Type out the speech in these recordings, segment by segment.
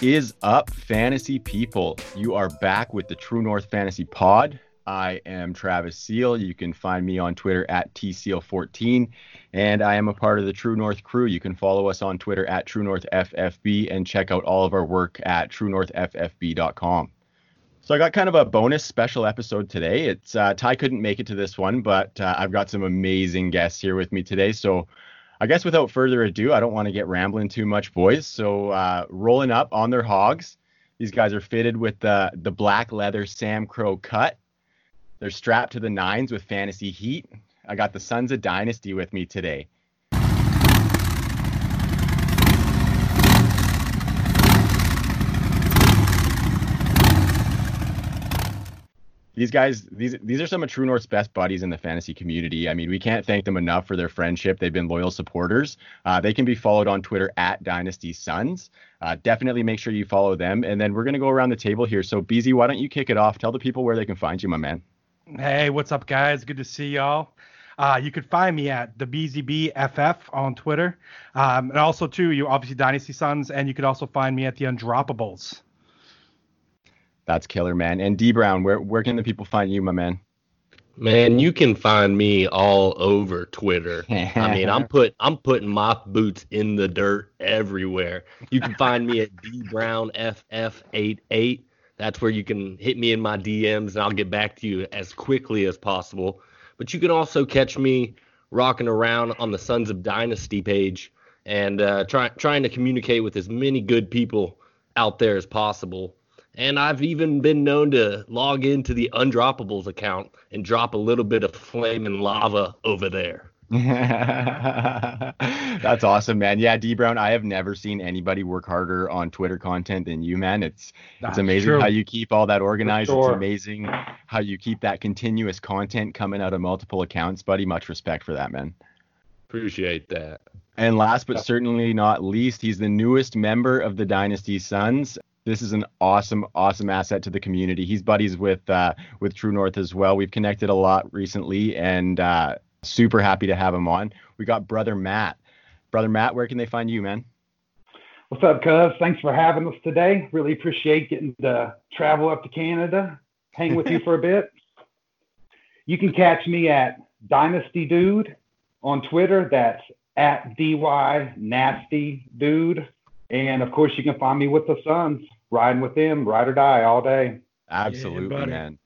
Is up, fantasy people? You are back with the True North Fantasy Pod. I am Travis Seal. You can find me on Twitter at TSeal14, and I am a part of the True North crew. You can follow us on Twitter at True North FFB and check out all of our work at TrueNorthFFB.com. So I got kind of a bonus special episode today. It's uh, Ty couldn't make it to this one, but uh, I've got some amazing guests here with me today. So I guess without further ado, I don't want to get rambling too much, boys. So uh, rolling up on their hogs. These guys are fitted with the the black leather Sam Crow cut. They're strapped to the nines with fantasy heat. I got the Sons of Dynasty with me today. These guys these these are some of true north's best buddies in the fantasy community. I mean we can't thank them enough for their friendship. They've been loyal supporters. Uh, they can be followed on twitter at dynasty sons uh, definitely make sure you follow them. And then we're to go around the table here. So beezy why don't you kick it off? Tell the people where they can find you my man. Hey, what's up, guys? Good to see y'all. Uh, you could find me at the BZBFF on Twitter, um, and also too, you obviously Dynasty Sons, and you could also find me at the Undroppables. That's killer man and d brown where where can the people find you my man Man, you can find me all over Twitter. I mean, I'm put I'm putting my boots in the dirt everywhere. You can find me at D Brown dbrownff88. That's where you can hit me in my DMs and I'll get back to you as quickly as possible. But you can also catch me rocking around on the Sons of Dynasty page and uh, try, trying to communicate with as many good people out there as possible. And I've even been known to log into the Undroppables account and drop a little bit of flame and lava over there. That's awesome, man. Yeah, D Brown, I have never seen anybody work harder on Twitter content than you, man. It's That's it's amazing true. how you keep all that organized. sure. It's amazing how you keep that continuous content coming out of multiple accounts, buddy. Much respect for that, man. Appreciate that. And last but certainly not least, he's the newest member of the Dynasty Sons. This is an awesome, awesome asset to the community. He's buddies with uh, with True North as well. We've connected a lot recently, and uh, super happy to have him on. We got brother Matt. Brother Matt, where can they find you, man? What's up, cuz? Thanks for having us today. Really appreciate getting to travel up to Canada, hang with you for a bit. You can catch me at Dynasty Dude on Twitter. That's at DY Nasty Dude. And of course, you can find me with the Sons, riding with them, ride or die all day. Absolutely, buddy. man.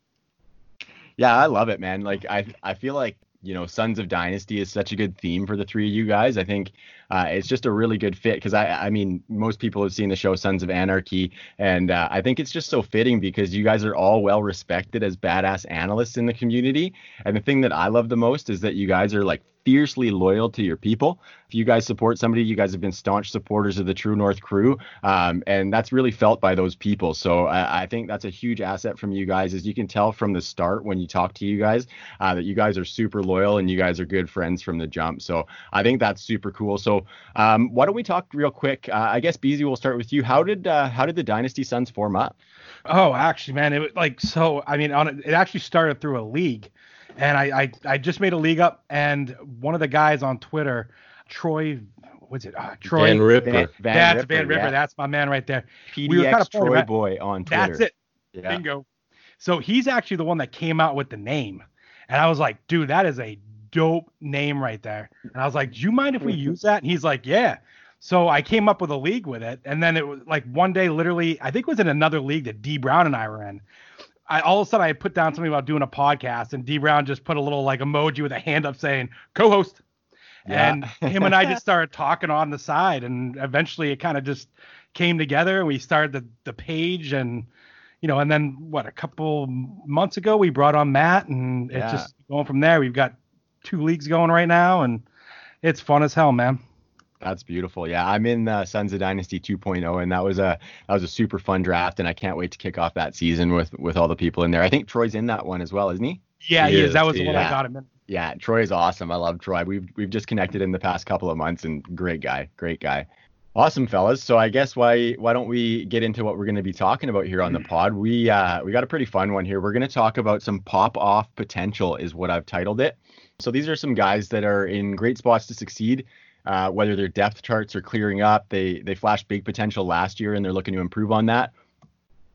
Yeah, I love it, man. Like I I feel like you know Sons of Dynasty is such a good theme for the three of you guys. I think uh, it's just a really good fit because I I mean most people have seen the show Sons of Anarchy, and uh, I think it's just so fitting because you guys are all well respected as badass analysts in the community. And the thing that I love the most is that you guys are like fiercely loyal to your people. If you guys support somebody, you guys have been staunch supporters of the True North crew, um, and that's really felt by those people. So I, I think that's a huge asset from you guys, as you can tell from the start when you talk to you guys uh, that you guys are super loyal and you guys are good friends from the jump. So I think that's super cool. So um, why don't we talk real quick? Uh, I guess Beezy, we'll start with you. How did uh, how did the Dynasty Sons form up? Oh, actually, man, it was like so. I mean, on it actually started through a league, and I, I I just made a league up, and one of the guys on Twitter, Troy, what's it? Uh, Troy. Van Ripper. Van, Van that's Ripper, Van Ripper. yeah. That's my man right there. PDX we were kinda Troy at- Boy on Twitter. That's it. Yeah. Bingo. So he's actually the one that came out with the name. And I was like, dude, that is a dope name right there. And I was like, do you mind if we use that? And he's like, yeah. So I came up with a league with it. And then it was like one day, literally, I think it was in another league that D Brown and I were in. I all of a sudden I put down something about doing a podcast, and D Brown just put a little like emoji with a hand up saying co-host. Yeah. And him and I just started talking on the side, and eventually it kind of just came together. and We started the the page, and you know, and then what a couple months ago we brought on Matt, and Yeah. it's just going from there. We've got two leagues going right now, and it's fun as hell, man. That's beautiful. Yeah, I'm in uh, Sons of Dynasty 2.0, and that was a that was a super fun draft, and I can't wait to kick off that season with with all the people in there. I think Troy's in that one as well, isn't he? Yeah, he He is. That is, was the one yeah. I got him in. Yeah, Troy is awesome. I love Troy. We've we've just connected in the past couple of months, and great guy, great guy. Awesome, fellas. So I guess why why don't we get into what we're going to be talking about here on the pod? We uh, we got a pretty fun one here. We're going to talk about some pop off potential, is what I've titled it. So these are some guys that are in great spots to succeed. Uh, whether their depth charts are clearing up, they they flashed big potential last year and they're looking to improve on that.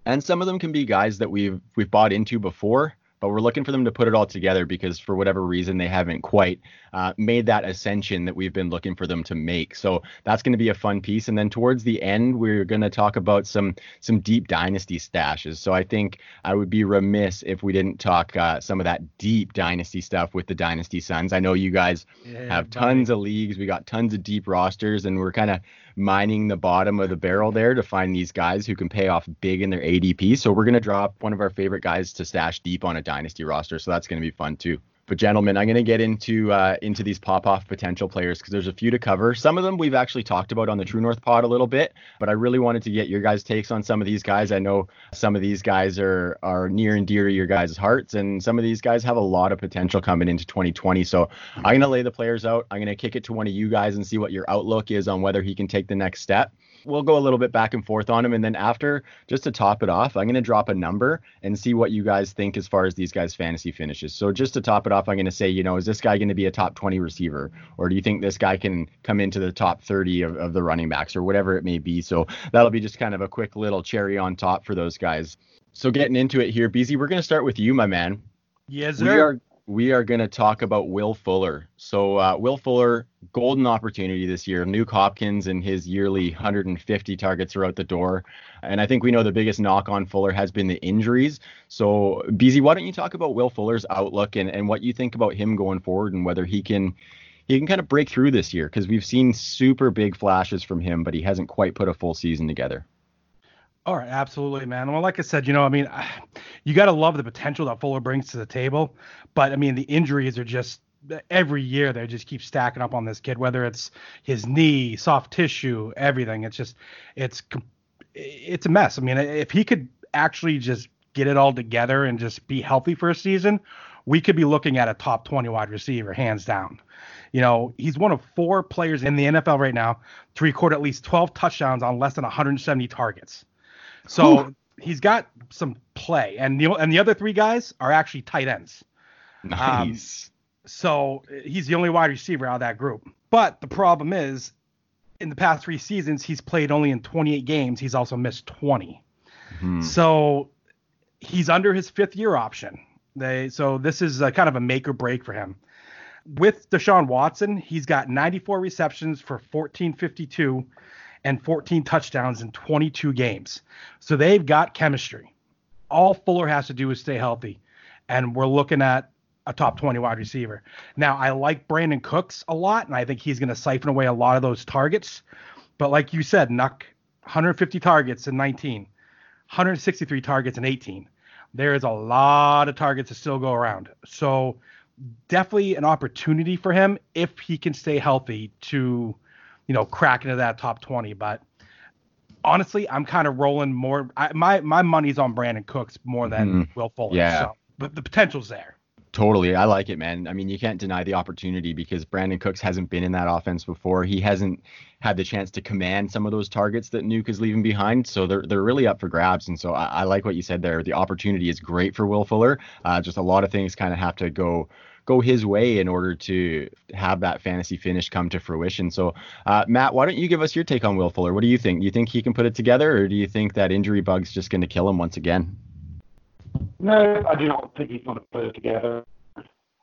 And some of them can be guys that we've we've bought into before but we're looking for them to put it all together because for whatever reason they haven't quite uh, made that ascension that we've been looking for them to make. So that's going to be a fun piece. And then towards the end, we're going to talk about some some deep dynasty stashes. So I think I would be remiss if we didn't talk uh, some of that deep dynasty stuff with the dynasty sons. I know you guys yeah, have tons of leagues. We got tons of deep rosters, and we're kind of mining the bottom of the barrel there to find these guys who can pay off big in their ADP. So we're going to drop one of our favorite guys to stash deep on a dynasty roster. So that's going to be fun too. But gentlemen, I'm going to get into uh, into these pop off potential players because there's a few to cover. Some of them we've actually talked about on the True North Pod a little bit, but I really wanted to get your guys' takes on some of these guys. I know some of these guys are are near and dear to your guys' hearts, and some of these guys have a lot of potential coming into 2020. So I'm going to lay the players out. I'm going to kick it to one of you guys and see what your outlook is on whether he can take the next step we'll go a little bit back and forth on them. And then after, just to top it off, I'm going to drop a number and see what you guys think as far as these guys' fantasy finishes. So just to top it off, I'm going to say, you know, is this guy going to be a top 20 receiver? Or do you think this guy can come into the top 30 of, of the running backs or whatever it may be? So that'll be just kind of a quick little cherry on top for those guys. So getting into it here, BZ, we're going to start with you, my man. Yes, sir. We are we are going to talk about Will Fuller. So, uh, Will Fuller, golden opportunity this year. Nuk Hopkins and his yearly 150 targets are out the door. And I think we know the biggest knock on Fuller has been the injuries. So, BZ, why don't you talk about Will Fuller's outlook and, and what you think about him going forward and whether he can he can kind of break through this year because we've seen super big flashes from him, but he hasn't quite put a full season together. All right, absolutely, man. Well, like I said, you know, I mean, you got to love the potential that Fuller brings to the table, but I mean, the injuries are just every year they just keep stacking up on this kid, whether it's his knee, soft tissue, everything. It's just, it's, it's a mess. I mean, if he could actually just get it all together and just be healthy for a season, we could be looking at a top 20 wide receiver, hands down. You know, he's one of four players in the NFL right now to record at least 12 touchdowns on less than 170 targets. So Whew. he's got some play, and the and the other three guys are actually tight ends. Nice. Um, so he's the only wide receiver out of that group. But the problem is, in the past three seasons, he's played only in 28 games. He's also missed 20. Hmm. So he's under his fifth year option. They so this is a, kind of a make or break for him. With Deshaun Watson, he's got 94 receptions for 1452 and 14 touchdowns in 22 games. So they've got chemistry. All Fuller has to do is stay healthy. And we're looking at a top 20 wide receiver. Now, I like Brandin Cooks a lot, and I think he's going to siphon away a lot of those targets. But like you said, Nuk, 150 targets in 19, 163 targets in 18. There is a lot of targets to still go around. So definitely an opportunity for him if he can stay healthy to you know, crack into that top 20. But honestly, I'm kind of rolling more. I, my my money's on Brandin Cooks more than mm, Will Fuller. Yeah. So, but the potential's there. Totally. I like it, man. I mean, you can't deny the opportunity because Brandin Cooks hasn't been in that offense before. He hasn't had the chance to command some of those targets that Nuk is leaving behind. So they're they're really up for grabs. And so I, I like what you said there. The opportunity is great for Will Fuller. Uh, just a lot of things kind of have to go go his way in order to have that fantasy finish come to fruition. So, uh, Matt, why don't you give us your take on Will Fuller? What do you think? Do you think he can put it together, or do you think that injury bug's just going to kill him once again? No, I do not think he's going to put it together.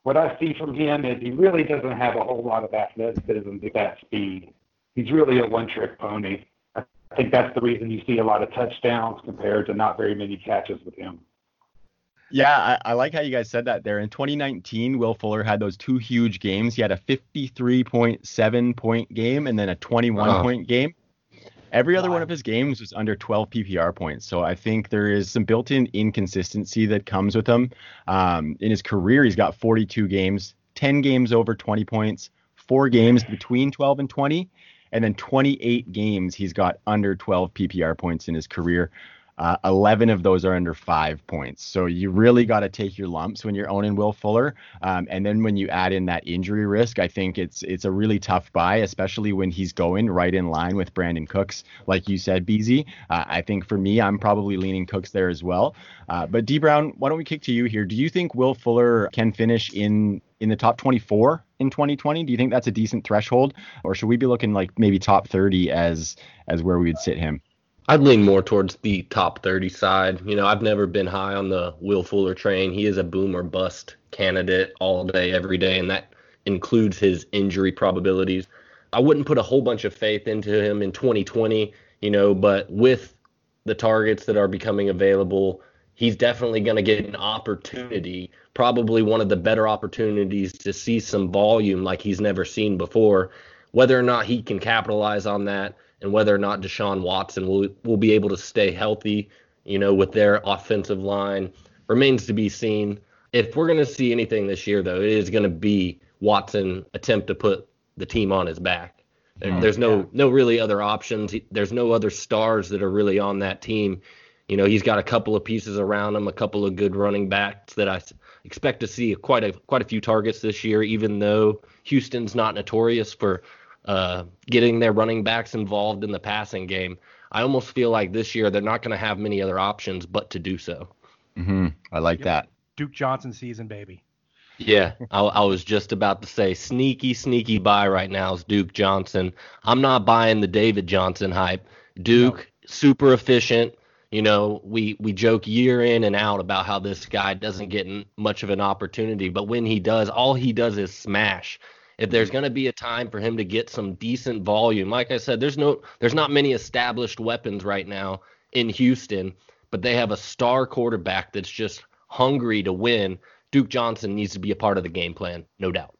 What I see from him is he really doesn't have a whole lot of athleticism to that speed. He's really a one-trick pony. I think that's the reason you see a lot of touchdowns compared to not very many catches with him. Yeah, I, I, like how you guys said that there. In 2019, Will Fuller had those two huge games. He had a 53.7 point game and then a 21 oh. point game. Every other wow. one of his games was under 12 PPR points. So I think there is some built-in inconsistency that comes with him. Um, in his career, he's got 42 games, 10 games over 20 points, four games between 12 and 20, and then 28 games he's got under 12 PPR points in his career. Uh, 11 of those are under five points. So you really got to take your lumps when you're owning Will Fuller. Um, and then when you add in that injury risk, I think it's it's a really tough buy, especially when he's going right in line with Brandin Cooks, like you said, BZ. Uh, I think for me, I'm probably leaning Cooks there as well. Uh, but D Brown, why don't we kick to you here? Do you think Will Fuller can finish in in the top 24 in 2020? Do you think that's a decent threshold, or should we be looking like maybe top 30 as as where we would sit him? I'd lean more towards the top 30 side. You know, I've never been high on the Will Fuller train. He is a boom or bust candidate all day, every day, and that includes his injury probabilities. I wouldn't put a whole bunch of faith into him in 2020, you know, but with the targets that are becoming available, he's definitely going to get an opportunity, probably one of the better opportunities to see some volume like he's never seen before. Whether or not he can capitalize on that and whether or not Deshaun Watson will will be able to stay healthy, you know, with their offensive line remains to be seen. If we're going to see anything this year, though, it is going to be Watson attempt to put the team on his back. There, mm, there's no yeah. no really other options. There's no other stars that are really on that team. You know, he's got a couple of pieces around him, a couple of good running backs that I expect to see quite a quite a few targets this year. Even though Houston's not notorious for uh, getting their running backs involved in the passing game, I almost feel like this year they're not going to have many other options but to do so. Mm-hmm. I like yep. that. Duke Johnson season, baby. Yeah, I, I, was just about to say sneaky, sneaky buy right now is Duke Johnson. I'm not buying the David Johnson hype. Duke, no. super efficient. You know, we we joke year in and out about how this guy doesn't get much of an opportunity, but when he does, all he does is smash. If there's mm-hmm. going to be a time for him to get some decent volume, like I said, there's no there's not many established weapons right now in Houston, but they have a star quarterback that's just hungry to win. Duke Johnson needs to be a part of the game plan, no doubt.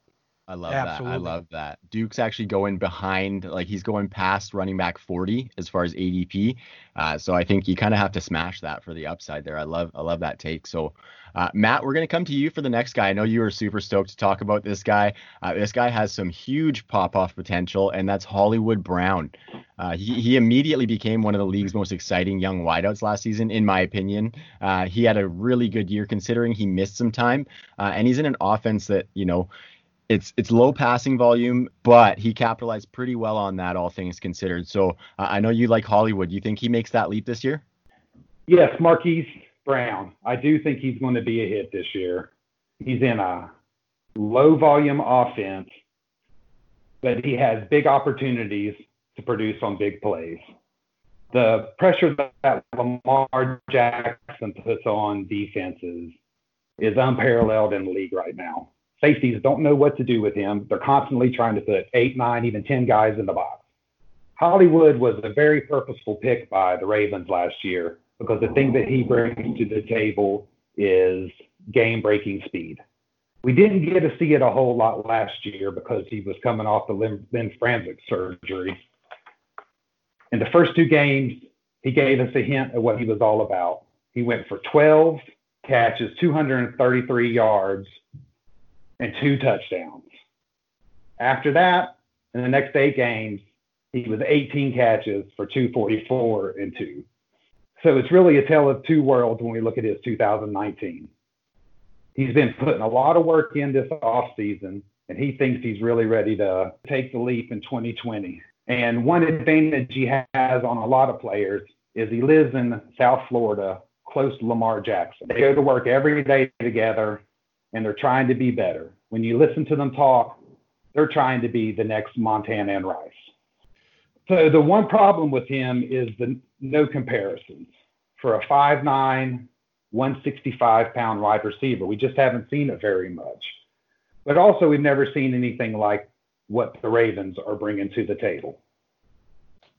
I love that. I love that. Duke's actually going behind, like he's going past running back 40 as far as ADP. Uh, so I think you kind of have to smash that for the upside there. I love, I love that take. So uh, Matt, we're going to come to you for the next guy. I know you were super stoked to talk about this guy. Uh, this guy has some huge pop off potential, and that's Hollywood Brown. Uh, he, he immediately became one of the league's most exciting young wideouts last season, in my opinion. Uh, he had a really good year considering he missed some time, uh, and he's in an offense that, you know, it's it's low passing volume, but he capitalized pretty well on that, all things considered. So uh, I know you like Hollywood. You think he makes that leap this year? Yes, Marquise Brown. I do think he's going to be a hit this year. He's in a low volume offense, but he has big opportunities to produce on big plays. The pressure that Lamar Jackson puts on defenses is unparalleled in the league right now safeties don't know what to do with him. They're constantly trying to put eight, nine, even 10 guys in the box. Hollywood was a very purposeful pick by the Ravens last year because the thing that he brings to the table is game breaking speed. We didn't get to see it a whole lot last year because he was coming off the limb, limb surgery. In the first two games, he gave us a hint of what he was all about. He went for 12 catches, 233 yards, and two touchdowns. After that, in the next eight games, he was 18 catches for 244 and two. So it's really a tale of two worlds when we look at his 2019. He's been putting a lot of work in this offseason, and he thinks he's really ready to take the leap in 2020. And one advantage he has on a lot of players is he lives in South Florida, close to Lamar Jackson. They go to work every day together and they're trying to be better. When you listen to them talk, they're trying to be the next Montana and Rice. So the one problem with him is the no comparisons for a 5'9", 165 pound wide receiver. We just haven't seen it very much. But also, we've never seen anything like what the Ravens are bringing to the table.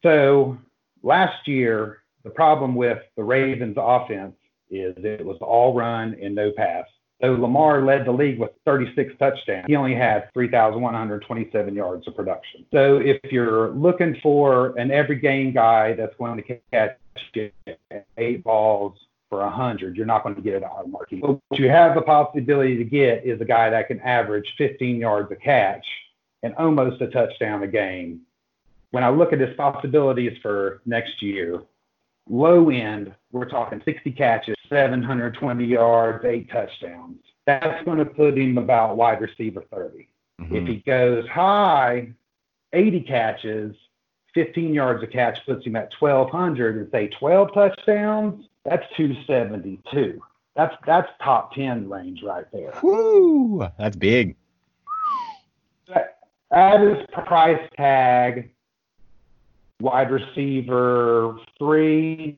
So last year, the problem with the Ravens offense is it was all run and no pass. So Lamar led the league with 36 touchdowns. He only had 3,127 yards of production. So if you're looking for an every game guy that's going to catch eight balls for 100, you're not going to get it out of Marquise. What you have the possibility to get is a guy that can average 15 yards a catch and almost a touchdown a game. When I look at his possibilities for next year, low end, we're talking 60 catches, 720 yards, eight touchdowns. That's going to put him about wide receiver 30. Mm-hmm. If he goes high, 80 catches, 15 yards a catch puts him at 1,200 and say 12 touchdowns, that's 272. That's that's top 10 range right there. Whoo, that's big. That, that is price tag wide receiver three.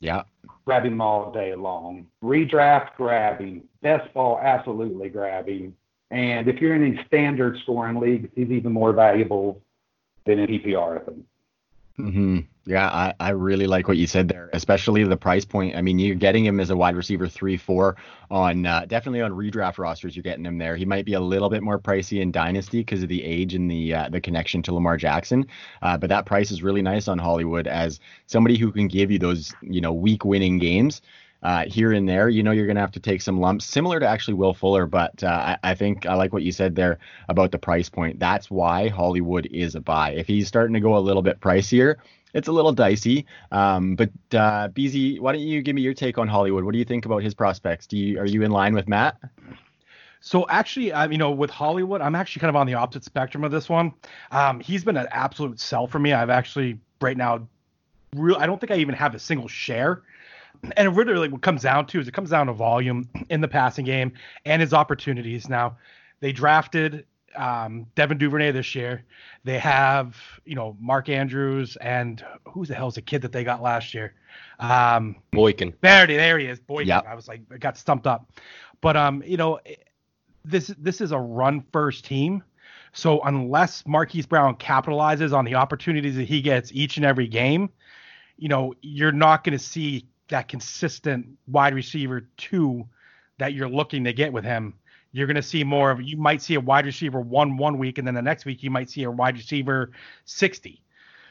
Yeah. Grab him all day long. Redraft, grabbing. Best ball, absolutely grabbing. And if you're in a standard scoring league, he's even more valuable than an PPR. I think. Mm-hmm. Yeah, I, I really like what you said there, especially the price point. I mean, you're getting him as a wide receiver three, four on uh, definitely on redraft rosters. You're getting him there. He might be a little bit more pricey in dynasty because of the age and the uh, the connection to Lamar Jackson. Uh, but that price is really nice on Hollywood as somebody who can give you those you know week winning games uh, here and there. You know, you're going to have to take some lumps, similar to actually Will Fuller. But uh, I, I, think I like what you said there about the price point. That's why Hollywood is a buy. If he's starting to go a little bit pricier, it's a little dicey. Um, but uh, BZ, why don't you give me your take on Hollywood? What do you think about his prospects? Do you are you in line with Matt? So actually, um, you know, with Hollywood, I'm actually kind of on the opposite spectrum of this one. Um, he's been an absolute sell for me. I've actually right now, real. I don't think I even have a single share and really what comes down to is it comes down to volume in the passing game and his opportunities. Now, they drafted um, Devin Duvernay this year. They have, you know, Mark Andrews and who's the hell's the kid that they got last year? Um, Boykin. There, there he is. Boykin. Yep. I was like, I got stumped up. But um, you know, this this is a run first team. So unless Marquise Brown capitalizes on the opportunities that he gets each and every game, you know, you're not going to see that consistent wide receiver two that you're looking to get with him. You're going to see more of. You might see a wide receiver one one week, and then the next week you might see a wide receiver sixty.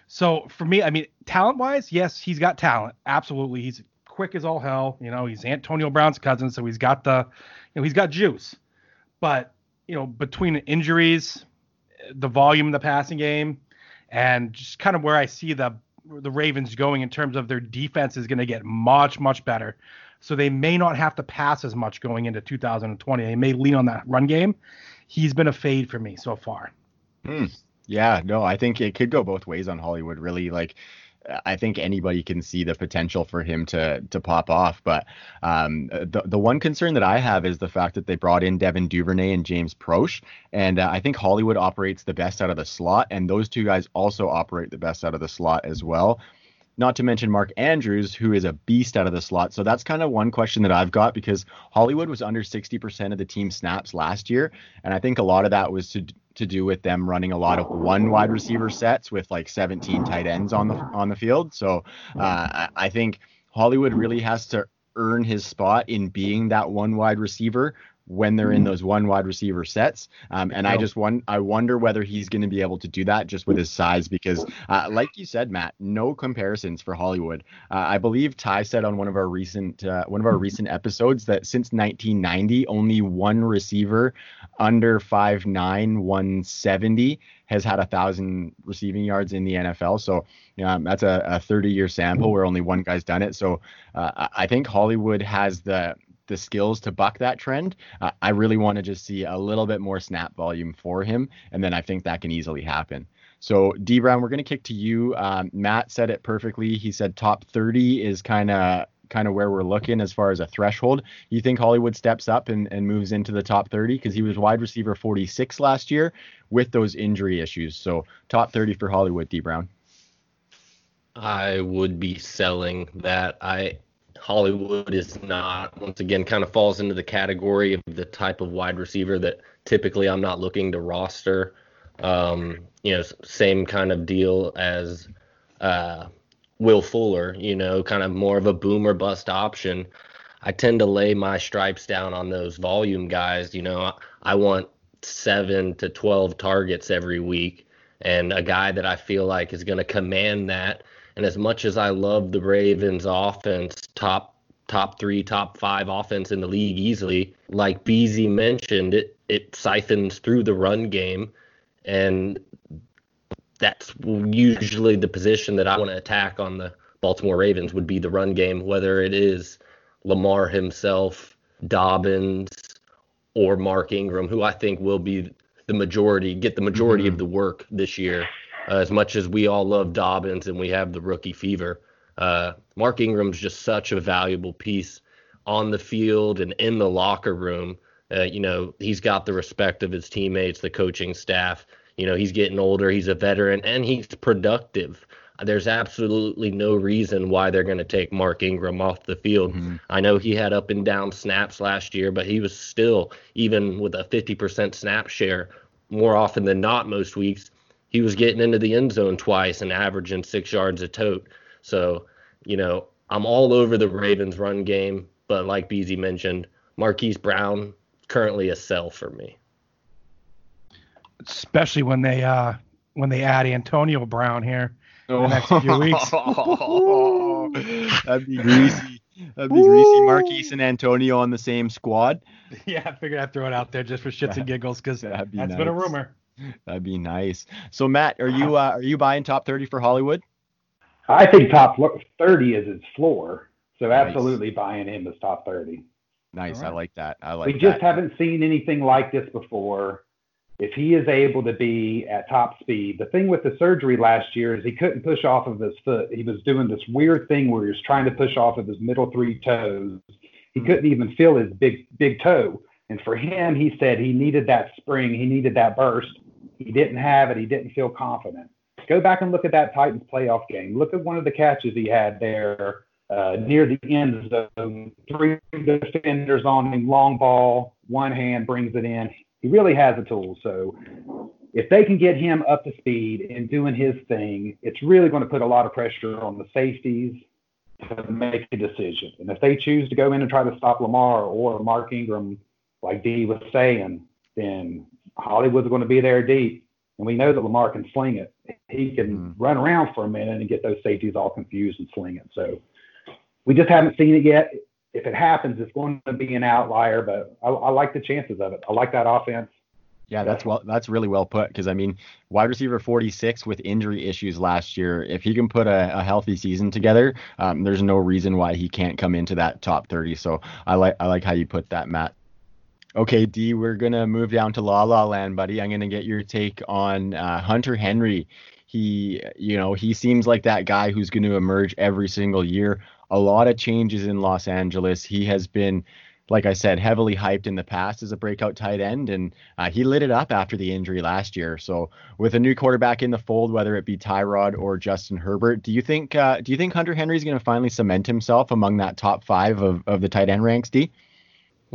So for me, I mean, talent wise, yes, he's got talent. Absolutely, he's quick as all hell. You know, he's Antonio Brown's cousin, so he's got the, you know, he's got juice. But you know, between injuries, the volume in the passing game, and just kind of where I see the the Ravens going in terms of their defense is going to get much much better. So they may not have to pass as much going into 2020. They may lean on that run game. He's been a fade for me so far. Hmm. Yeah, no, I think it could go both ways on Hollywood. Really, like I think anybody can see the potential for him to to pop off. But um, the the one concern that I have is the fact that they brought in Devin Duvernay and James Proche, and uh, I think Hollywood operates the best out of the slot, and those two guys also operate the best out of the slot as well. Not to mention Mark Andrews, who is a beast out of the slot. So that's kind of one question that I've got because Hollywood was under 60% of the team snaps last year. And I think a lot of that was to to do with them running a lot of one wide receiver sets with like 17 tight ends on the on the field. So uh, I think Hollywood really has to earn his spot in being that one wide receiver when they're in mm-hmm. those one wide receiver sets. Um, and I just want I wonder whether he's going to be able to do that just with his size because, uh, like you said, Matt, no comparisons for Hollywood. Uh, I believe Ty said on one of our recent uh, one of our recent episodes that since 1990, only one receiver under 5'9", 170 has had a thousand receiving yards in the NFL. So um, that's a, a 30 year sample where only one guy's done it. So uh, I think Hollywood has the the skills to buck that trend. Uh, I really want to just see a little bit more snap volume for him, and then I think that can easily happen. So D Brown, we're going to kick to you. Um, Matt said it perfectly. He said top 30 is kind of kind of where we're looking as far as a threshold. You think Hollywood steps up and, and moves into the top 30 because he was wide receiver 46 last year with those injury issues. So top 30 for Hollywood, D Brown. I would be selling that. I Hollywood is not, once again, kind of falls into the category of the type of wide receiver that typically I'm not looking to roster. Um, you know, same kind of deal as uh, Will Fuller, you know, kind of more of a boom or bust option. I tend to lay my stripes down on those volume guys. You know, I want seven to 12 targets every week and a guy that I feel like is going to command that and as much as I love the Ravens offense, top top three, top five offense in the league easily, like BZ mentioned, it it siphons through the run game, and that's usually the position that I want to attack on the Baltimore Ravens would be the run game, whether it is Lamar himself, Dobbins, or Mark Ingram, who I think will be the majority, get the majority mm-hmm. of the work this year. Uh, as much as we all love Dobbins and we have the rookie fever, uh, Mark Ingram's just such a valuable piece on the field and in the locker room. Uh, you know, he's got the respect of his teammates, the coaching staff. You know, he's getting older, he's a veteran, and he's productive. There's absolutely no reason why they're going to take Mark Ingram off the field. Mm-hmm. I know he had up and down snaps last year, but he was still, even with a 50% snap share, more often than not, most weeks, he was getting into the end zone twice and averaging six yards a tote. So, you know, I'm all over the Ravens run game, but like Beasy mentioned, Marquise Brown currently a sell for me. Especially when they uh when they add Antonio Brown here in the next few weeks. that'd be greasy. That'd be greasy. Marquise and Antonio on the same squad. Yeah, I figured I'd throw it out there just for shits and giggles because that's nice. been a rumor. That'd be nice. So Matt, are you uh, are you buying top thirty for Hollywood? I think top thirty is its floor. So nice. absolutely buying him as top thirty. Nice. Right. I like that. I like. That. We just haven't seen anything like this before. If he is able to be at top speed, the thing with the surgery last year is he couldn't push off of his foot. He was doing this weird thing where he was trying to push off of his middle three toes. He mm-hmm. couldn't even feel his big big toe. And for him, he said he needed that spring. He needed that burst. He didn't have it. He didn't feel confident. Go back and look at that Titans playoff game. Look at one of the catches he had there uh, near the end zone. Three defenders on him, long ball, one hand brings it in. He really has a tool. So if they can get him up to speed and doing his thing, it's really going to put a lot of pressure on the safeties to make a decision. And if they choose to go in and try to stop Lamar or Mark Ingram, like Dee was saying, then Hollywood's going to be there deep. And we know that Lamar can sling it. He can mm. run around for a minute and get those safeties all confused and sling it. So we just haven't seen it yet. If it happens, it's going to be an outlier, but I, I like the chances of it. I like that offense. Yeah, that's well. That's really well put. Because I mean, wide receiver 46 with injury issues last year. If he can put a, a healthy season together, um, there's no reason why he can't come into that top 30. So I like I like how you put that, Matt. Okay, D, we're gonna move down to La La Land, buddy. I'm gonna get your take on uh, Hunter Henry. He, you know, he seems like that guy who's going to emerge every single year. A lot of changes in Los Angeles. He has been, like I said, heavily hyped in the past as a breakout tight end, and uh, he lit it up after the injury last year. So, with a new quarterback in the fold, whether it be Tyrod or Justin Herbert, do you think uh, do you think Hunter Henry is going to finally cement himself among that top five of, of the tight end ranks, D?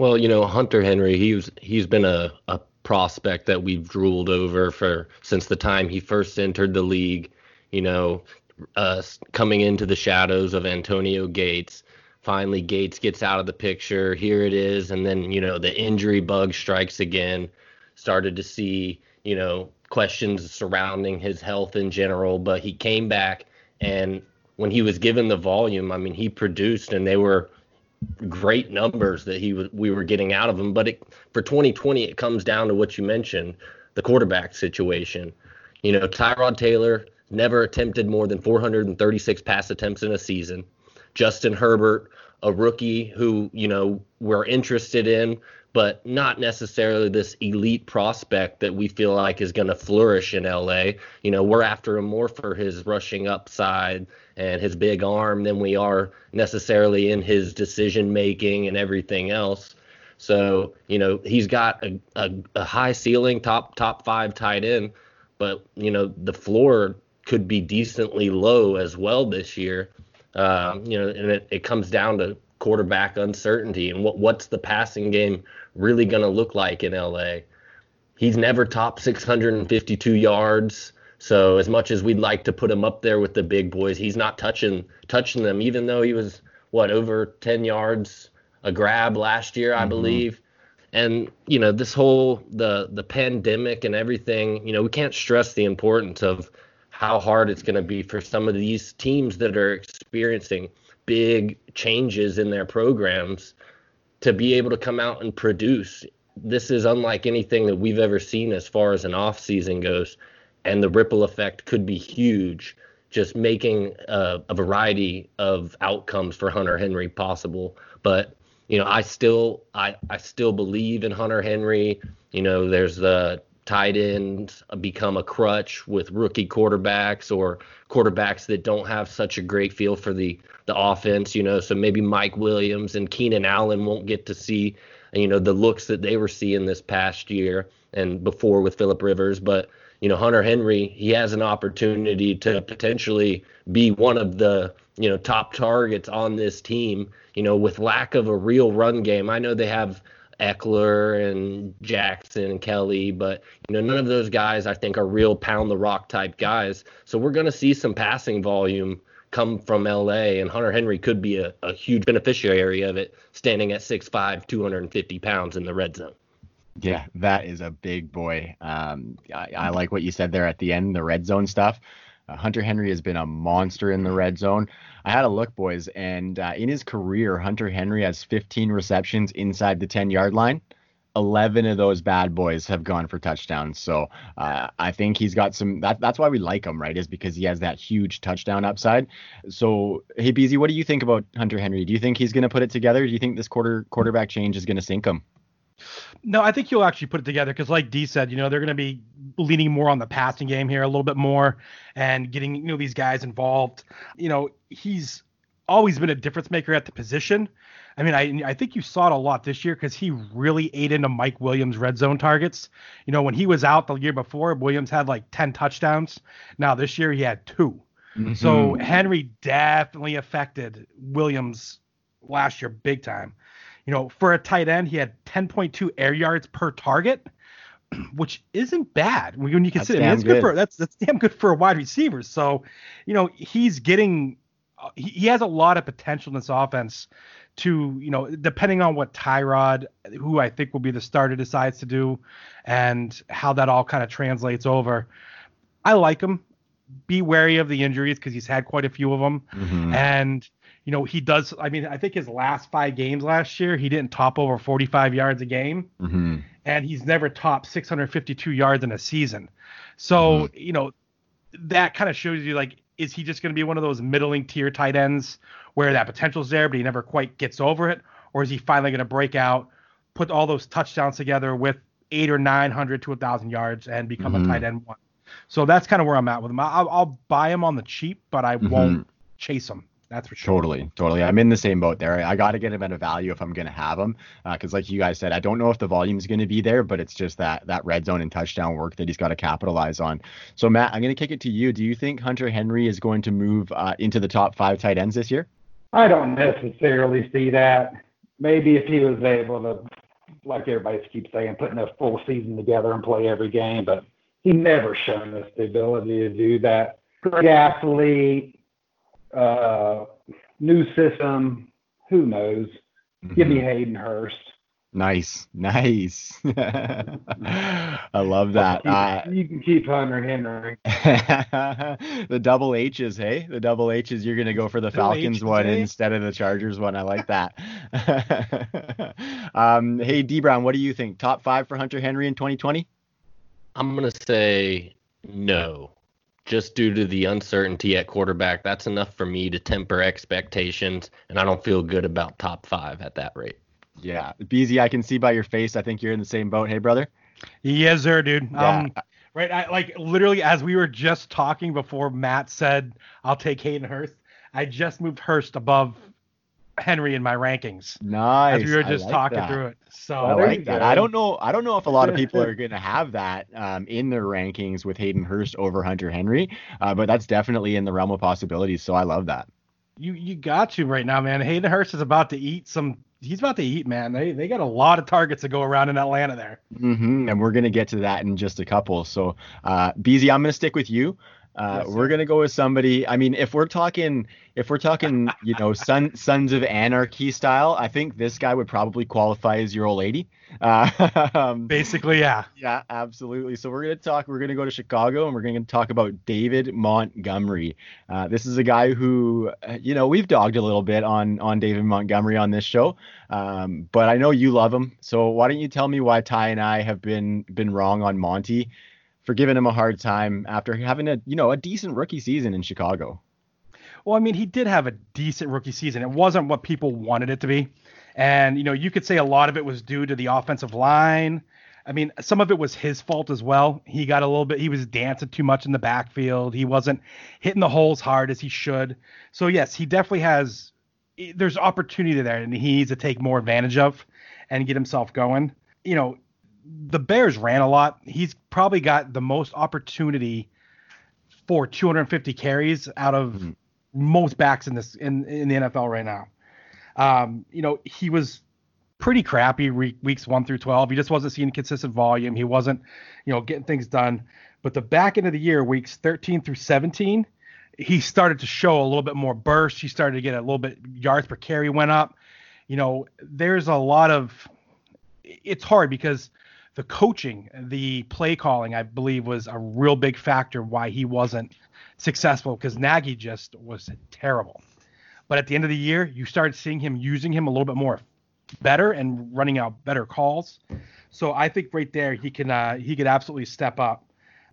Well, you know, Hunter Henry, he's he's been a, a prospect that we've drooled over for since the time he first entered the league. You know, uh, coming into the shadows of Antonio Gates. Finally, Gates gets out of the picture. Here it is, and then you know the injury bug strikes again. Started to see you know questions surrounding his health in general, but he came back and when he was given the volume, I mean, he produced, and they were great numbers that he we were getting out of him. But it, for 2020, it comes down to what you mentioned, the quarterback situation. You know, Tyrod Taylor never attempted more than 436 pass attempts in a season. Justin Herbert, a rookie who you know we're interested in, but not necessarily this elite prospect that we feel like is going to flourish in LA. You know, we're after him more for his rushing upside and his big arm than we are necessarily in his decision making and everything else. So, you know, he's got a, a, a high ceiling, top top five tight end, but you know, the floor could be decently low as well this year. Um, you know, and it, it comes down to quarterback uncertainty and what what's the passing game really going to look like in LA. He's never topped 652 yards. So as much as we'd like to put him up there with the big boys, he's not touching touching them even though he was what over 10 yards a grab last year, I mm-hmm. believe. And you know, this whole the the pandemic and everything, you know, we can't stress the importance of how hard it's going to be for some of these teams that are experiencing big changes in their programs to be able to come out and produce. This is unlike anything that we've ever seen as far as an off season goes, and the ripple effect could be huge just making a, a variety of outcomes for Hunter Henry possible. But you know, I still I I still believe in Hunter Henry. You know, there's the tight ends become a crutch with rookie quarterbacks or quarterbacks that don't have such a great feel for the the offense, you know. So maybe Mike Williams and Keenan Allen won't get to see, you know, the looks that they were seeing this past year and before with Philip Rivers, but you know, Hunter Henry, he has an opportunity to potentially be one of the, you know, top targets on this team, you know, with lack of a real run game. I know they have Ekeler and Jackson and Kelly, but you know none of those guys I think are real pound the rock type guys. So we're going to see some passing volume come from LA, and Hunter Henry could be a, a huge beneficiary of it, standing at 6'5", 250 pounds in the red zone. Yeah, that is a big boy. Um, I, I, like what you said there at the end, the red zone stuff. Uh, Hunter Henry has been a monster in the red zone. I had a look, boys, and uh, in his career, Hunter Henry has 15 receptions inside the 10 yard line. 11 of those bad boys have gone for touchdowns. So uh, I think he's got some. That, that's why we like him, right? Is because he has that huge touchdown upside. So hey, Beezy, what do you think about Hunter Henry? Do you think he's going to put it together? Do you think this quarter quarterback change is going to sink him? No, I think he'll actually put it together because, like D said, you know, they're going to be leaning more on the passing game here a little bit more and getting you know these guys involved. You know, he's always been a difference maker at the position. I mean, I I think you saw it a lot this year because he really ate into Mike Williams' red zone targets. You know, when he was out the year before, Williams had like ten touchdowns. Now this year he had 2 mm-hmm. So Henry definitely affected Williams last year big time. You know, for a tight end, he had 10.2 air yards per target, which isn't bad when you consider. That's, good. good. for that's that's damn good for a wide receiver. So, you know, he's getting uh, he, he has a lot of potential in this offense to, you know, depending on what Tyrod, who I think will be the starter, decides to do, and how that all kind of translates over. I like him. Be wary of the injuries because he's had quite a few of them, mm-hmm. and you know, he does. I mean, I think his last five games last year, he didn't top over 45 yards a game, mm-hmm. and he's never topped 652 yards in a season. So, mm-hmm. you know, that kind of shows you like, is he just going to be one of those middling tier tight ends where that potential's there, but he never quite gets over it, or is he finally going to break out, put all those touchdowns together with eight or nine hundred to a thousand yards and become mm-hmm. a tight end one? So that's kind of where I'm at with him. I'll, I'll buy him on the cheap, but I mm-hmm. won't chase him. That's for sure. Totally, totally. I'm in the same boat there. I got to get him at a value if I'm going to have him, because uh, like you guys said, I don't know if the volume is going to be there, but it's just that that red zone and touchdown work that he's got to capitalize on. So Matt, I'm going to kick it to you. Do you think Hunter Henry is going to move uh, into the top five tight ends this year? I don't necessarily see that. Maybe if he was able to, like everybody keeps saying, putting a full season together and play every game, but he never shown us the ability to do that. Great athlete, uh, new system. Who knows? Mm-hmm. Give me. Hayden Hurst. Nice, nice. I love that. You, uh, you can keep Hunter Henry. the double H's, hey, the double H's. You're gonna go for the Falcons H's, one hey? instead of the Chargers one. I like that. um, hey, D Brown, what do you think? Top five for Hunter Henry in 2020? I'm gonna say no just due to the uncertainty at quarterback, that's enough for me to temper expectations, and I don't feel good about top five at that rate. Yeah, Beezy, I can see by your face. I think you're in the same boat. Hey, brother. Yes, sir, dude. Yeah. Um, right, I, like literally as we were just talking before Matt said, "I'll take Hayden Hurst." I just moved Hurst above Henry in my rankings. Nice. As we were just like talking that. through it. So I like that. I don't know. I don't know if a lot of people are going to have that um, in their rankings with Hayden Hurst over Hunter Henry, uh, but that's definitely in the realm of possibilities. So I love that. You you got to right now, man. Hayden Hurst is about to eat some. He's about to eat, man. They they got a lot of targets to go around in Atlanta there. Mm-hmm. And we're gonna get to that in just a couple. So, uh, BZ, I'm gonna stick with you. Uh, yes, we're gonna go with somebody. I mean, if we're talking, if we're talking, you know, son, Sons of Anarchy style, I think this guy would probably qualify as your old lady. Uh, Basically, yeah. Yeah, absolutely. So we're gonna talk. We're gonna go to Chicago, and we're gonna talk about David Montgomery. Uh, this is a guy who, uh, you know, we've dogged a little bit on on David Montgomery on this show, um, but I know you love him. So why don't you tell me why Ty and I have been been wrong on Monty? For giving him a hard time after having a you know a decent rookie season in Chicago. Well, I mean, he did have a decent rookie season. It wasn't what people wanted it to be. And, you know, you could say a lot of it was due to the offensive line. I mean, some of it was his fault as well. He got a little bit, he was dancing too much in the backfield. He wasn't hitting the holes hard as he should. So, yes, he definitely has, there's opportunity there and he needs to take more advantage of and get himself going. You know, the Bears ran a lot. He's probably got the most opportunity for 250 carries out of mm-hmm. most backs in this in in the NFL right now. Um, you know, he was pretty crappy re- weeks one through 12. He just wasn't seeing consistent volume. He wasn't, you know, getting things done. But the back end of the year, weeks 13 through 17, he started to show a little bit more burst. He started to get a little bit yards per carry went up. You know, there's a lot of it's hard because the coaching, the play calling, I believe was a real big factor why he wasn't successful because Nagy just was terrible. But at the end of the year, you started seeing him using him a little bit more better and running out better calls. So I think right there he can uh, he could absolutely step up.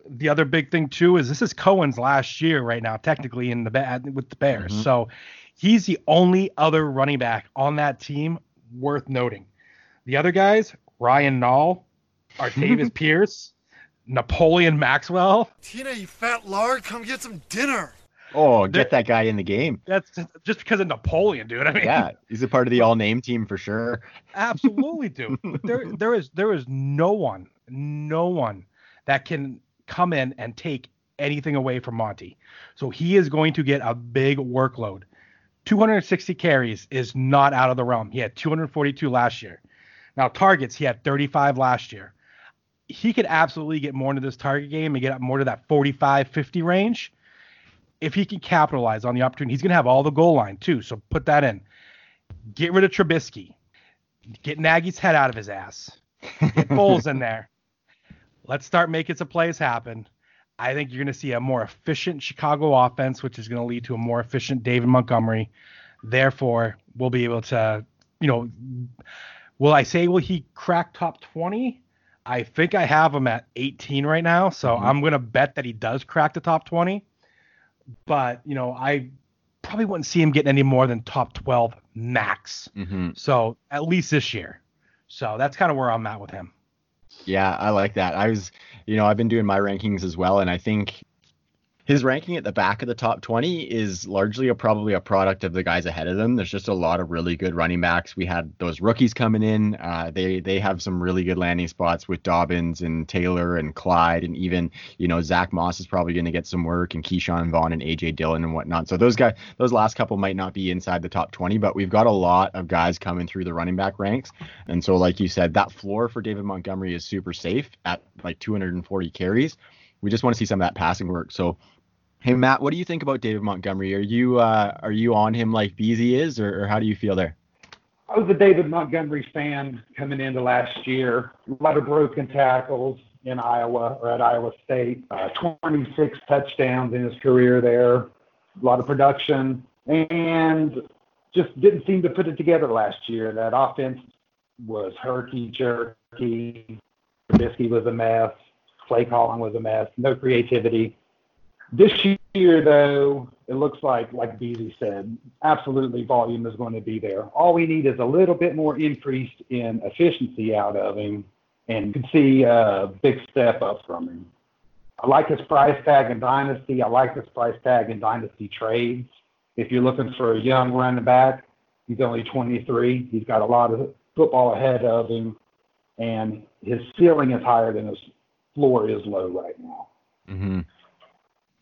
The other big thing too is this is Cohen's last year right now, technically in the with the Bears. Mm-hmm. So he's the only other running back on that team worth noting. The other guys, Ryan Nall, Artavis Pierce, Napoleon Maxwell. Tina, you fat lard, come get some dinner. Oh, get that guy in the game. That's just because of Napoleon, dude. I mean, yeah, he's a part of the all name team for sure. Absolutely, dude. there, there is, there is no one, no one that can come in and take anything away from Monty. So he is going to get a big workload. 260 carries is not out of the realm. He had 242 last year. Now targets, he had 35 last year. He could absolutely get more into this target game and get up more to that 45, 50 range if he can capitalize on the opportunity, he's going to have all the goal line too. So put that in. Get rid of Trubisky. Get Nagy's head out of his ass. Get Foles in there. Let's start making some plays happen. I think you're going to see a more efficient Chicago offense, which is going to lead to a more efficient David Montgomery. Therefore, we'll be able to, you know, will I say will he crack top 20? I think I have him at 18 right now, so mm-hmm. I'm going to bet that he does crack the top 20 but you know, I probably wouldn't see him getting any more than top 12 max. Mm-hmm. So at least this year. So that's kind of where I'm at with him. Yeah, I like that. I was, you know, I've been doing my rankings as well, and I think his ranking at the back of the top 20 is largely a, probably a product of the guys ahead of them. There's just a lot of really good running backs. We had those rookies coming in. Uh, they they have some really good landing spots with Dobbins and Taylor and Clyde and even you know Zach Moss is probably going to get some work and Ke'Shawn Vaughn and AJ Dillon and whatnot. So those guys, those last couple might not be inside the top 20, but we've got a lot of guys coming through the running back ranks. And so like you said, that floor for David Montgomery is super safe at like 240 carries. We just want to see some of that passing work. So Hey Matt, what do you think about David Montgomery? Are you uh, are you on him like Beasy is, or, or how do you feel there? I was a David Montgomery fan coming into last year. A lot of broken tackles in Iowa or at Iowa State. Uh, 26 touchdowns in his career there. A lot of production, and just didn't seem to put it together last year. That offense was herky jerky. Trubisky was a mess. Play calling was a mess. No creativity. This year, though, it looks like, like Beasley said, absolutely volume is going to be there. All we need is a little bit more increase in efficiency out of him, and you can see a big step up from him. I like his price tag in Dynasty. I like his price tag in Dynasty trades. If you're looking for a young running back, he's only 23. He's got a lot of football ahead of him, and his ceiling is higher than his floor is low right now. Mm-hmm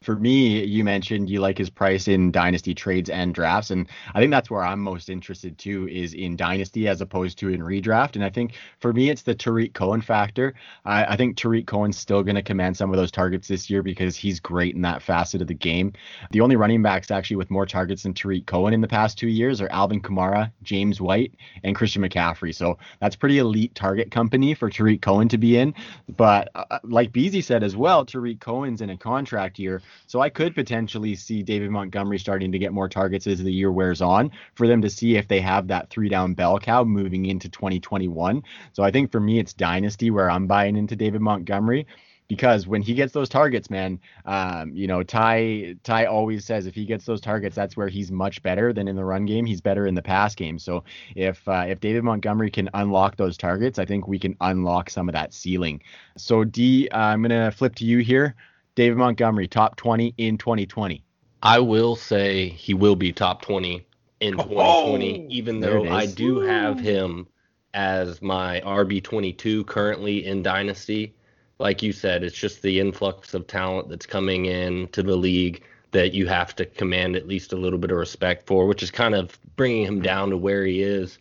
for me, you mentioned you like his price in dynasty trades and drafts, and I think that's where I'm most interested too is in dynasty as opposed to in redraft. And I think for me, it's the Tarik Cohen factor. I, I think Tarik Cohen's still going to command some of those targets this year because he's great in that facet of the game. The only running backs actually with more targets than Tarik Cohen in the past two years are Alvin Kamara, James White, and Christian McCaffrey. So that's pretty elite target company for Tarik Cohen to be in. But uh, like Beasy said as well, Tarik Cohen's in a contract year. So I could potentially see David Montgomery starting to get more targets as the year wears on for them to see if they have that three down bell cow moving into 2021. So I think for me, it's dynasty where I'm buying into David Montgomery. because when he gets those targets, man, um, you know, Ty Ty always says if he gets those targets, that's where he's much better than in the run game. He's better in the pass game. So if uh, if David Montgomery can unlock those targets, I think we can unlock some of that ceiling. So D, uh, I'm gonna flip to you here. David Montgomery, top 20 in 2020. I will say he will be top 20 in 2020, even though I do have him as my RB22 currently in Dynasty. Like you said, it's just the influx of talent that's coming in to the league that you have to command at least a little bit of respect for, which is kind of bringing him down to where he is.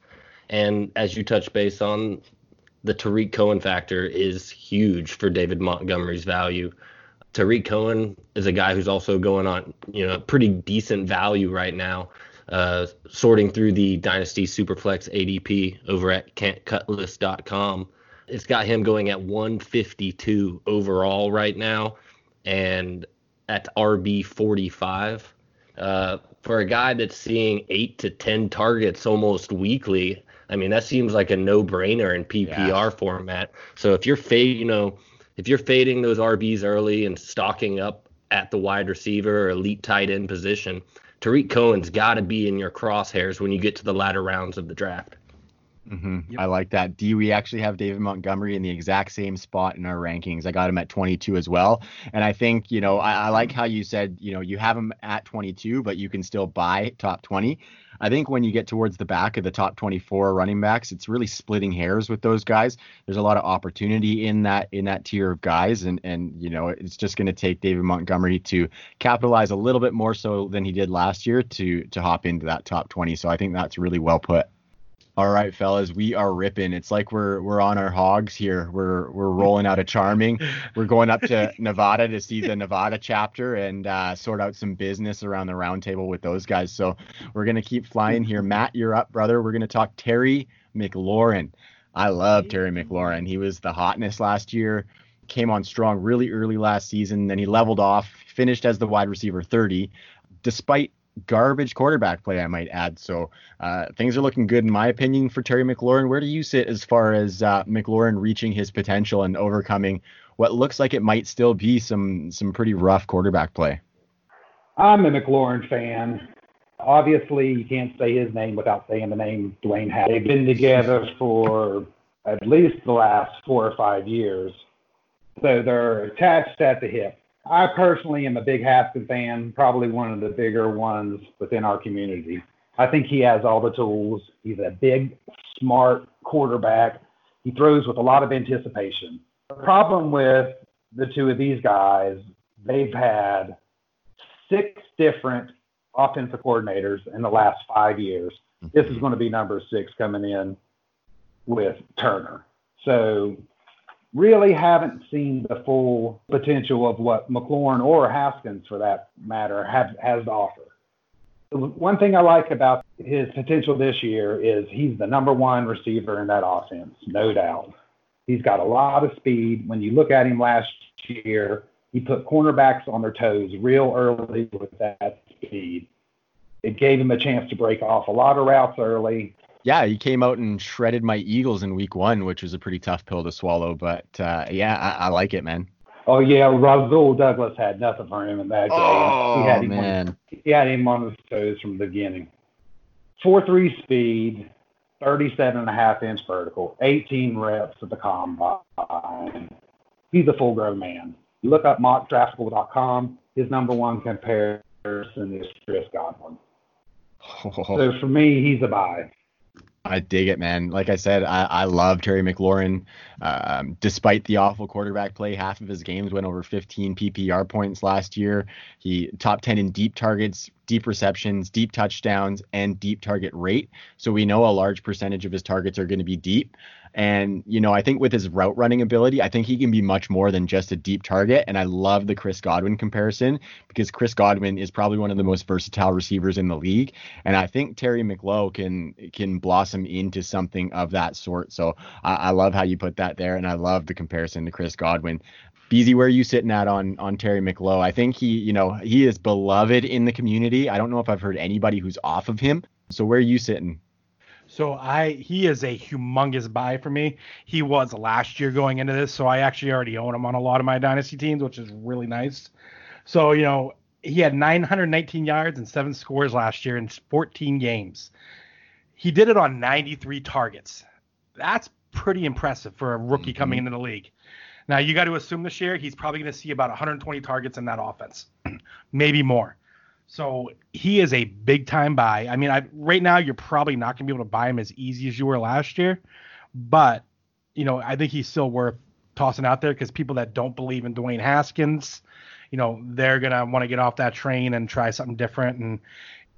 And as you touch base on, the Tarik Cohen factor is huge for David Montgomery's value. Tarik Cohen is a guy who's also going on, you know, pretty decent value right now. Uh, sorting through the Dynasty Superflex ADP over at can'tcutlist.com, it's got him going at 152 overall right now, and at RB 45. Uh, for a guy that's seeing eight to 10 targets almost weekly, I mean, that seems like a no brainer in PPR Yeah. format. So if you're fade, you know, if you're fading those RBs early and stocking up at the wide receiver or elite tight end position, Tarik Cohen's got to be in your crosshairs when you get to the latter rounds of the draft. hmm Yep. I like that. D, we actually have David Montgomery in the exact same spot in our rankings. I got him at 22 as well. And I think, you know, I, I like how you said, you know, you have him at 22, but you can still buy top 20. I think when you get towards the back of the top 24 running backs, it's really splitting hairs with those guys. There's a lot of opportunity in that in that tier of guys, and and you know it's just going to take David Montgomery to capitalize a little bit more so than he did last year to to hop into that top 20. So I think that's really well put. All right, fellas, we are ripping. It's like we're we're on our hogs here. We're we're rolling out of Charming. We're going up to Nevada to see the Nevada chapter and uh, sort out some business around the roundtable with those guys. So we're gonna keep flying here. Matt, you're up, brother. We're gonna talk Terry McLaurin. I love Terry McLaurin. He was the hotness last year. Came on strong really early last season. Then he leveled off, finished as the wide receiver 30, despite garbage quarterback play, I might add. So uh, things are looking good in my opinion for Terry McLaurin. Where do you sit as far as uh, McLaurin reaching his potential and overcoming what looks like it might still be some some pretty rough quarterback play? I'm a McLaurin fan. Obviously, you can't say his name without saying the name Dwayne Haskins. They've been together for at least the last four or five years. So they're attached at the hip. I personally am a big Haskins fan, probably one of the bigger ones within our community. I think he has all the tools. He's a big, smart quarterback. He throws with a lot of anticipation. The problem with the two of these guys, they've had six different offensive coordinators in the last five years. This is mm-hmm. going to be number six coming in with Turner. So, really haven't seen the full potential of what McLaurin or Haskins, for that matter, have, has to offer. One thing I like about his potential this year is he's the number one receiver in that offense, no doubt. He's got a lot of speed. When you look at him last year, he put cornerbacks on their toes real early with that speed. It gave him a chance to break off a lot of routes early. Yeah, he came out and shredded my Eagles in week one, which was a pretty tough pill to swallow. But uh, yeah, I, I like it, man. Oh yeah, Rasul Douglas had nothing for him in that game. Oh he had him man, On, he had him on his toes from the beginning. Four three speed, 37 and a half inch vertical, 18 reps at the combine. He's a full grown man. You look up mockdraftable.com. His number one comparison is Chris Godwin. So for me, he's a buy. I dig it, man. Like I said, I, I love Terry McLaurin. Um, despite the awful quarterback play, half of his games went over 15 PPR points last year. He top 10 in deep targets, deep receptions, deep touchdowns, and deep target rate. So we know a large percentage of his targets are going to be deep. And, you know, I think with his route running ability, I think he can be much more than just a deep target. And I love the Chris Godwin comparison because Chris Godwin is probably one of the most versatile receivers in the league. And I think Terry McLaurin can can blossom into something of that sort. So I, I love how you put that there. And I love the comparison to Chris Godwin. Beezy, where are you sitting at on on Terry McLaurin? I think he, you know, he is beloved in the community. I don't know if I've heard anybody who's off of him. So where are you sitting? So I he is a humongous buy for me. He was last year going into this, so I actually already own him on a lot of my dynasty teams, which is really nice. So, you know, he had 919 yards and seven scores last year in 14 games. He did it on 93 targets. That's pretty impressive for a rookie mm-hmm. coming into the league. Now you got to assume this year he's probably going to see about 120 targets in that offense, maybe more. So he is a big time buy. I mean, I, right now you're probably not going to be able to buy him as easy as you were last year, but you know I think he's still worth tossing out there because people that don't believe in Dwayne Haskins, you know, they're gonna want to get off that train and try something different. And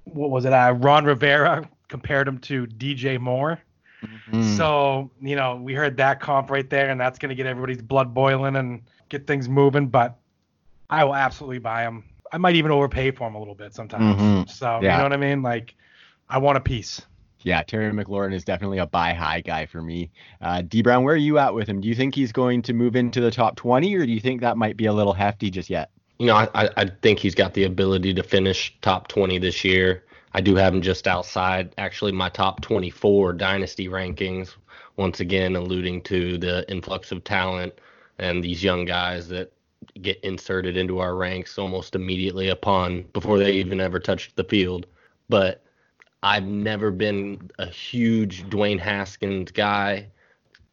what was it? Uh, Ron Rivera compared him to DJ Moore. Mm-hmm. So, you know, we heard that comp right there, and that's going to get everybody's blood boiling and get things moving. But I will absolutely buy him. I might even overpay for him a little bit sometimes. Mm-hmm. So, yeah. you know what I mean? Like, I want a piece. Yeah, Terry McLaurin is definitely a buy high guy for me. Uh, D Brown, where are you at with him? Do you think he's going to move into the top 20, or do you think that might be a little hefty just yet? You know, I, I think he's got the ability to finish top 20 this year. I do have him just outside actually my top 24 dynasty rankings. Once again, alluding to the influx of talent and these young guys that get inserted into our ranks almost immediately upon before they even ever touched the field. But I've never been a huge Dwayne Haskins guy.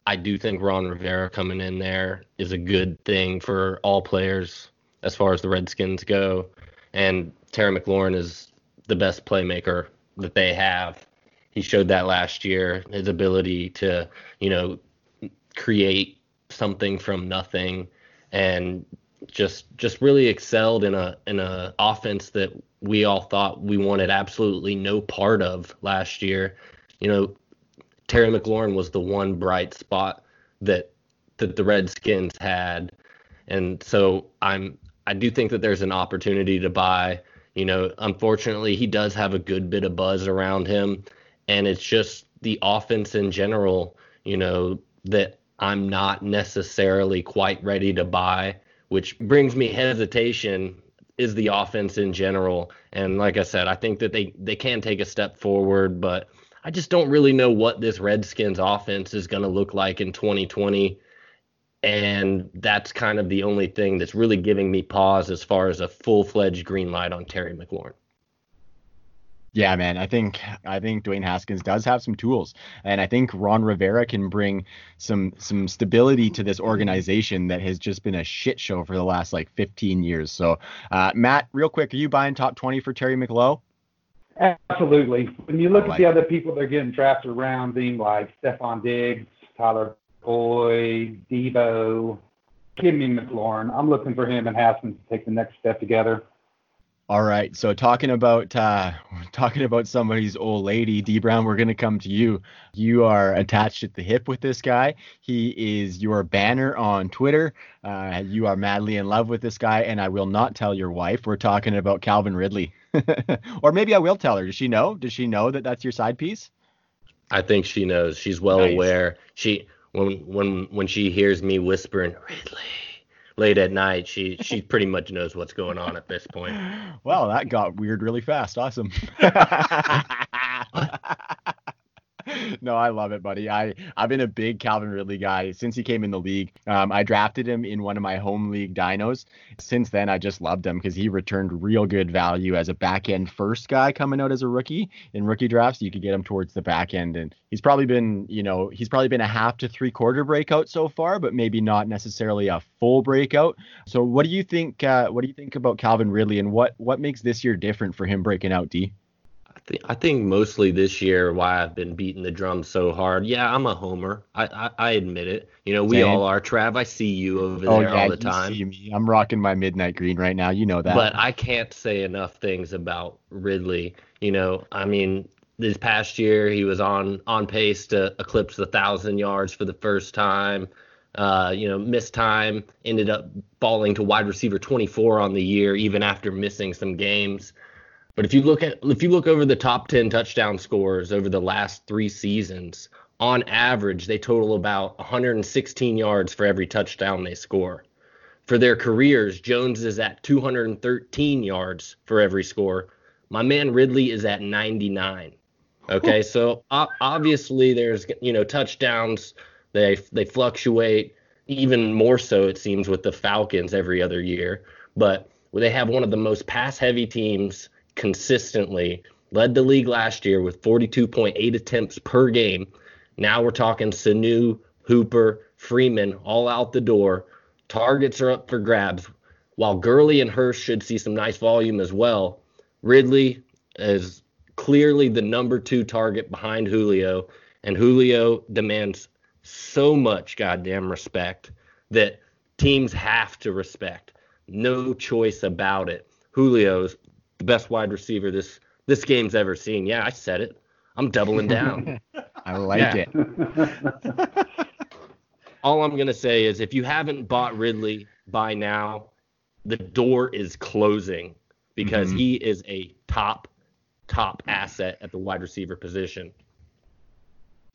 I do think Ron Rivera coming in there is a good thing for all players as far as the Redskins go. And Terry McLaurin is the best playmaker that they have. He showed that last year, his ability to, you know, create something from nothing and just just really excelled in a in a offense that we all thought we wanted absolutely no part of last year. You know, Terry McLaurin was the one bright spot that that the Redskins had. And so I'm I do think that there's an opportunity to buy you know, unfortunately, he does have a good bit of buzz around him, and it's just the offense in general, you know, that I'm not necessarily quite ready to buy, which brings me hesitation is the offense in general. And like I said, I think that they they can take a step forward, but I just don't really know what this Redskins offense is going to look like in 2020 and that's kind of the only thing that's really giving me pause as far as a full-fledged green light on Terry McLaurin. Yeah, man. I think I think Dwayne Haskins does have some tools, and I think Ron Rivera can bring some some stability to this organization that has just been a shit show for the last like 15 years. So, uh, Matt, real quick, are you buying top 20 for Terry McLaurin? Absolutely. When you look like at the other people that are getting drafted around him, like Stefon Diggs, Tyler Boy, Deebo, Kimmy McLaurin. I'm looking for him and Haskins to take the next step together. All right. So talking about uh, talking about somebody's old lady, D Brown, we're gonna come to you. You are attached at the hip with this guy. He is your banner on Twitter. Uh, you are madly in love with this guy, and I will not tell your wife. We're talking about Calvin Ridley, or maybe I will tell her. Does she know? Does she know that that's your side piece? I think she knows. She's well nice. aware. She when when when she hears me whispering Ridley late at night, she she pretty much knows what's going on at this point. Well, that got weird really fast. Awesome. no, I love it, buddy. I I've been a big Calvin Ridley guy since he came in the league. Um, I drafted him in one of my home league dinos. Since then, I just loved him because he returned real good value as a back end first guy coming out as a rookie in rookie drafts. You could get him towards the back end, and he's probably been, you know, he's probably been a half to three quarter breakout so far, but maybe not necessarily a full breakout. So, what do you think? Uh, what do you think about Calvin Ridley, and what what makes this year different for him breaking out? D. th- I think mostly this year why I've been beating the drum so hard. Yeah, I'm a homer. I I, I admit it. You know, we Same. all are. Trav, I see you over oh, there yeah, all the time. You see me. I'm rocking my midnight green right now. You know that. But I can't say enough things about Ridley. You know, I mean, this past year he was on on pace to eclipse the thousand yards for the first time. Uh, you know, missed time, ended up falling to wide receiver 24 on the year, even after missing some games. But if you look at if you look over the top 10 touchdown scores over the last 3 seasons, on average they total about 116 yards for every touchdown they score. For their careers, Jones is at 213 yards for every score. My man Ridley is at 99. Okay, so obviously there's you know touchdowns. They they fluctuate even more so it seems with the Falcons every other year, but they have one of the most pass heavy teams consistently. Led the league last year with 42.8 attempts per game. Now we're talking Sanu, Hooper, Freeman all out the door. Targets are up for grabs. While Gurley and Hurst should see some nice volume as well, Ridley is clearly the number two target behind Julio, and Julio demands so much goddamn respect that teams have to respect. No choice about it. Julio's the best wide receiver this this game's ever seen. Yeah, I said it. I'm doubling down. I like it. All I'm going to say is if you haven't bought Ridley by now, the door is closing because Mhm. he is a top top asset at the wide receiver position.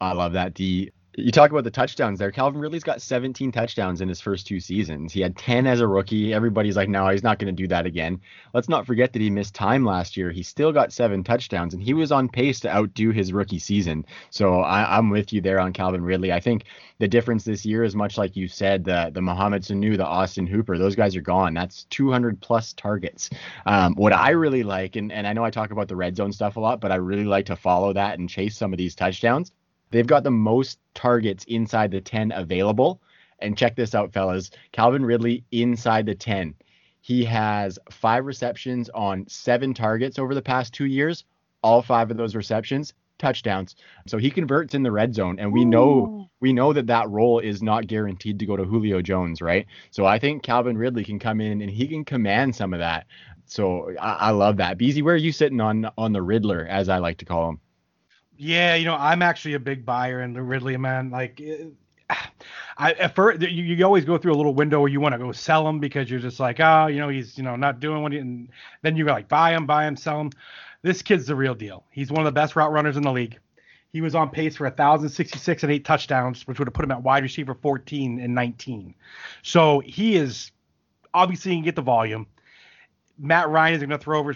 I love that. D. You talk about the touchdowns there. Calvin Ridley's got 17 touchdowns in his first two seasons. He had 10 as a rookie. Everybody's like, no, he's not going to do that again. Let's not forget that he missed time last year. He still got seven touchdowns, and he was on pace to outdo his rookie season. So I, I'm with you there on Calvin Ridley. I think the difference this year is much like you said, the the Mohamed Sanu, the Austin Hooper, those guys are gone. That's 200 plus targets. Um, what I really like, and, and I know I talk about the red zone stuff a lot, but I really like to follow that and chase some of these touchdowns. They've got the most targets inside the 10 available. And check this out, fellas. Calvin Ridley inside the 10. He has five receptions on seven targets over the past two years. All five of those receptions, touchdowns. So he converts in the red zone, and we know we know that that role is not guaranteed to go to Julio Jones, right? So I think Calvin Ridley can come in and he can command some of that. So I, I love that. Beezy, where are you sitting on on the Riddler, as I like to call him? Yeah, you know, I'm actually a big buyer in the Ridley, man. Like, eh, I at first you, you always go through a little window where you want to go sell him because you're just like, oh, you know, he's you know not doing what he, and then you go like buy him, buy him, sell him. This kid's the real deal. He's one of the best route runners in the league. He was on pace for 1,066 and eight touchdowns, which would have put him at wide receiver 14 and 19. So he is obviously he can get the volume. Matt Ryan is going to throw over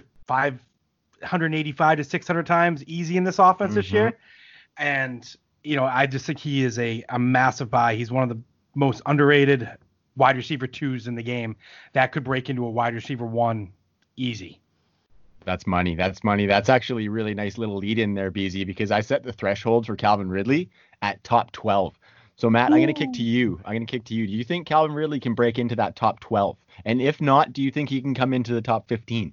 585 to 600 times easy in this offense this Mhm. year. And, you know, I just think he is a, a massive buy. He's one of the most underrated wide receiver twos in the game that could break into a wide receiver one easy. That's money. That's money. That's actually a really nice little lead in there, BZ, because I set the threshold for Calvin Ridley at top 12. So, Matt, I'm going to kick to you. I'm going to kick to you. Do you think Calvin Ridley can break into that top 12? And if not, do you think he can come into the top 15?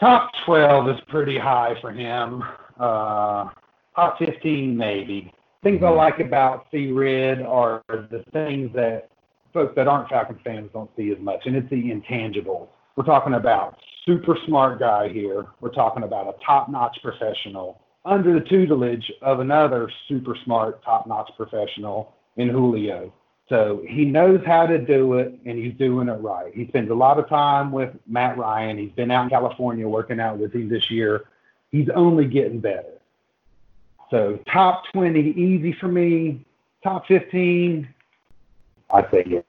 Top 12 is pretty high for him. Uh, top 15, maybe. Things I like about C. Rid are the things that folks that aren't Falcon fans don't see as much, and it's the intangibles. We're talking about super smart guy here. We're talking about a top-notch professional under the tutelage of another super smart, top-notch professional in Julio. So he knows how to do it, and he's doing it right. He spends a lot of time with Matt Ryan. He's been out in California working out with him this year. He's only getting better. So top 20, easy for me. Top 15, I yes.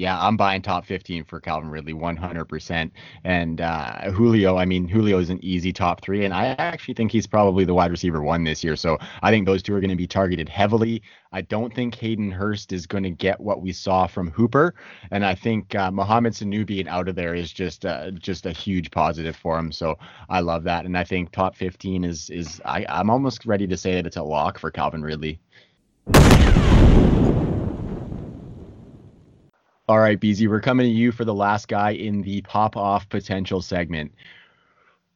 Yeah, I'm buying top 15 for Calvin Ridley 100%. And uh, Julio, I mean, Julio is an easy top three. And I actually think he's probably the wide receiver one this year. So I think those two are going to be targeted heavily. I don't think Hayden Hurst is going to get what we saw from Hooper. And I think uh, Mohamed Sanu being out of there is just uh, just a huge positive for him. So I love that. And I think top 15 is, is I, I'm almost ready to say that it's a lock for Calvin Ridley. All right, BZ, we're coming to you for the last guy in the pop off potential segment.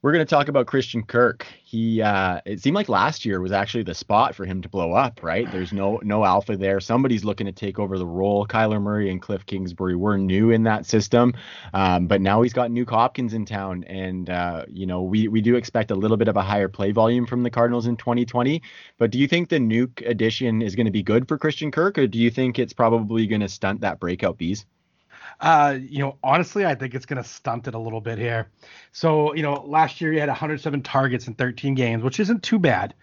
We're going to talk about Christian Kirk. He, uh, it seemed like last year was actually the spot for him to blow up, right? There's no no alpha there. Somebody's looking to take over the role. Kyler Murray and Cliff Kingsbury were new in that system, um, but now he's got Nuk Hopkins in town, and uh, you know we we do expect a little bit of a higher play volume from the Cardinals in 2020. But do you think the Nuk addition is going to be good for Christian Kirk, or do you think it's probably going to stunt that breakout bees? Uh, you know, honestly, I think it's going to stunt it a little bit here. So, you know, last year he had 107 targets in 13 games, which isn't too bad.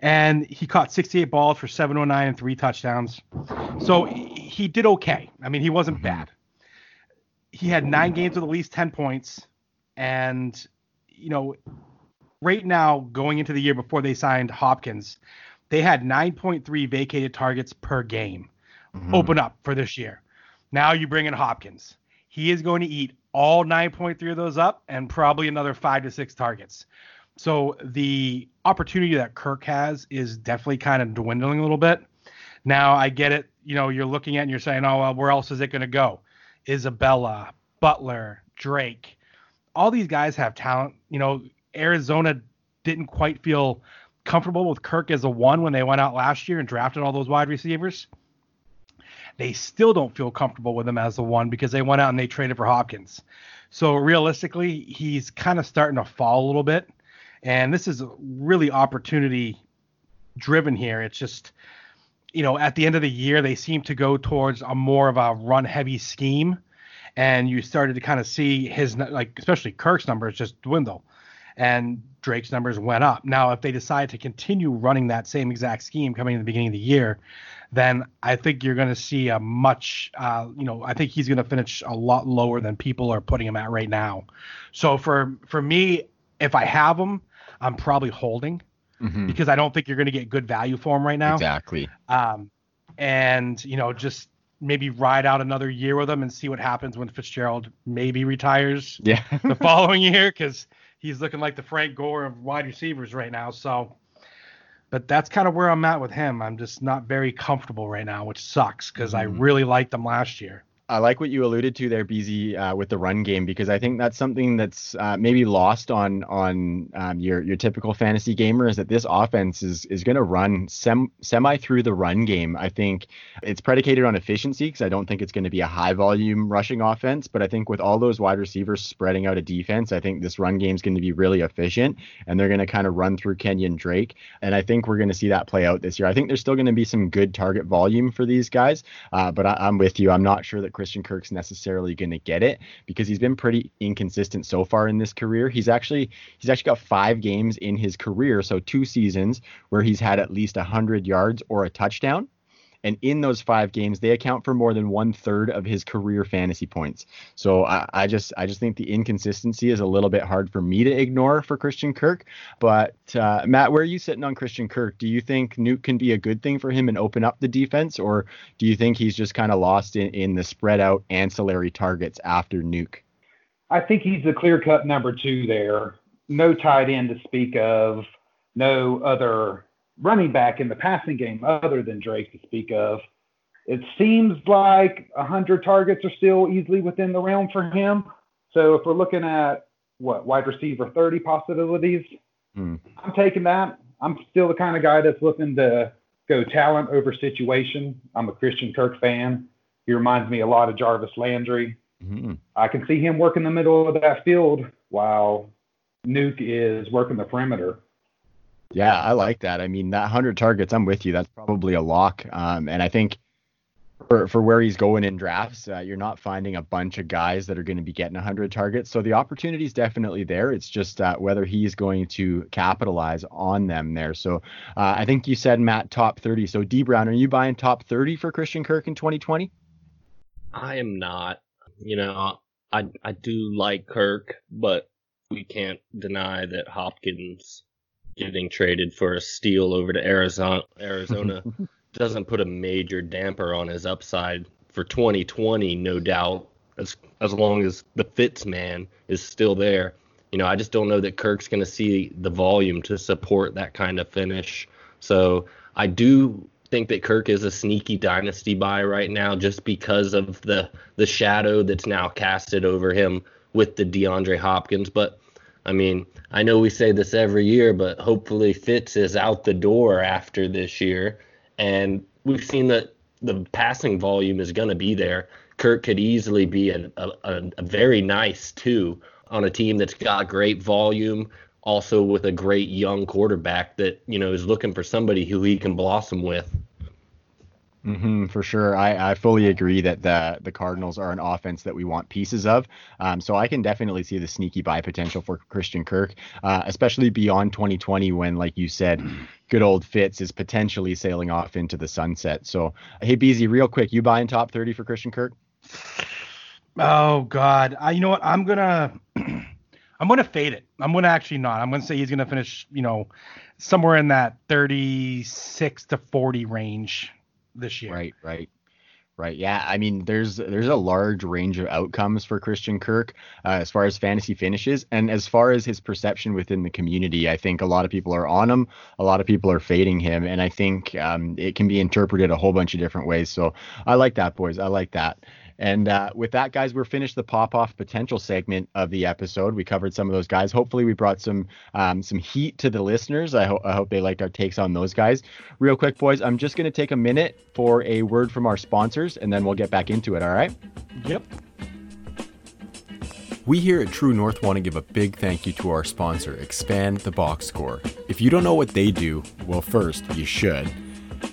And he caught 68 balls for 709 and three touchdowns. So he did okay. I mean, he wasn't Mhm. bad. He had nine games with at least 10 points. And, you know, right now, going into the year before they signed Hopkins, they had 9.3 vacated targets per game Mhm. open up for this year. Now you bring in Hopkins. He is going to eat all 9.3 of those up and probably another five to six targets. So the opportunity that Kirk has is definitely kind of dwindling a little bit. Now I get it. You know, you're looking at and you're saying, oh, well, where else is it going to go? Isabella, Butler, Drake. All these guys have talent. You know, Arizona didn't quite feel comfortable with Kirk as a one when they went out last year and drafted all those wide receivers. They still don't feel comfortable with him as the one because they went out and they traded for Hopkins. So realistically, he's kind of starting to fall a little bit. And this is really opportunity driven here. It's just, you know, at the end of the year, they seem to go towards a more of a run heavy scheme. And you started to kind of see his, like, especially Kirk's numbers just dwindle and Drake's numbers went up. Now, if they decide to continue running that same exact scheme coming in the beginning of the year, then I think you're going to see a much, uh, you know, I think he's going to finish a lot lower than people are putting him at right now. So for for me, if I have him, I'm probably holding Mhm. because I don't think you're going to get good value for him right now. Exactly. Um, and you know, just maybe ride out another year with him and see what happens when Fitzgerald maybe retires Yeah. the following year because he's looking like the Frank Gore of wide receivers right now. So, but that's kind of where I'm at with him. I'm just not very comfortable right now, which sucks because I Mhm. really liked him last year. I like what you alluded to there, BZ, uh, with the run game because I think that's something that's uh, maybe lost on on um, your your typical fantasy gamer is that this offense is is going to run sem- semi through the run game. I think it's predicated on efficiency because I don't think it's going to be a high volume rushing offense, but I think with all those wide receivers spreading out a defense, I think this run game is going to be really efficient and they're going to kind of run through Kenyon Drake, and I think we're going to see that play out this year. I think there's still going to be some good target volume for these guys, uh, but I, I'm with you. I'm not sure that Christian Kirk's necessarily going to get it because he's been pretty inconsistent so far in this career. He's actually he's actually got five games in his career, so two seasons where he's had at least 100 yards or a touchdown. And in those five games, they account for more than one third of his career fantasy points. So I, I just I just think the inconsistency is a little bit hard for me to ignore for Christian Kirk. But uh, Matt, where are you sitting on Christian Kirk? Do you think Nuk can be a good thing for him and open up the defense, or do you think he's just kind of lost in, in the spread out ancillary targets after Nuk? I think he's the clear cut number two there. No tight end to speak of, no other running back in the passing game other than Drake to speak of. It seems like 100 targets are still easily within the realm for him. So if we're looking at what wide receiver 30 possibilities, Hmm. I'm taking that. I'm still the kind of guy that's looking to go talent over situation. I'm a Christian Kirk fan. He reminds me a lot of Jarvis Landry. Mhm. I can see him working the middle of that field while Nuk is working the perimeter. Yeah, I like that. I mean, that 100 targets, I'm with you. That's probably a lock. Um, and I think for, for where he's going in drafts, uh, you're not finding a bunch of guys that are going to be getting 100 targets. So the opportunity is definitely there. It's just uh, whether he's going to capitalize on them there. So uh, I think you said, Matt, top 30. So D Brown, are you buying top 30 for Christian Kirk in 2020? I am not. You know, I I do like Kirk, but we can't deny that Hopkins getting traded for a steal over to Arizona Arizona doesn't put a major damper on his upside for 2020, no doubt. As as long as the Fitz man is still there, you know, I just don't know that Kirk's going to see the volume to support that kind of finish. So I do think that Kirk is a sneaky dynasty buy right now, just because of the the shadow that's now casted over him with the DeAndre Hopkins. But I mean, I know we say this every year, but hopefully Fitz is out the door after this year, and we've seen that the passing volume is going to be there. Kirk could easily be a, a, a very nice two on a team that's got great volume, also with a great young quarterback that you know is looking for somebody who he can blossom with. Hmm for sure. I, I fully agree that the the Cardinals are an offense that we want pieces of. Um, so I can definitely see the sneaky buy potential for Christian Kirk, uh, especially beyond 2020 when, like you said, good old Fitz is potentially sailing off into the sunset. So hey, BZ, real quick, you buying top 30 for Christian Kirk? Oh God, I you know what? I'm gonna I'm gonna fade it. I'm gonna actually not. I'm gonna say he's gonna finish, you know, somewhere in that 36 to 40 range this year. Right, right. Right. Yeah. I mean, there's there's a large range of outcomes for Christian Kirk uh, as far as fantasy finishes, and as far as his perception within the community. I think a lot of people are on him, a lot of people are fading him, and I think um, it can be interpreted a whole bunch of different ways. So I like that, boys. I like that. And uh, with that, guys, we're finished the pop off potential segment of the episode. We covered some of those guys. Hopefully, we brought some um, some heat to the listeners. I, ho- I hope they liked our takes on those guys. Real quick, boys, I'm just going to take a minute for a word from our sponsors, and then we'll get back into it. All right? Yep. We here at True North want to give a big thank you to our sponsor, Expand the Box Score. If you don't know what they do, well, first, you should.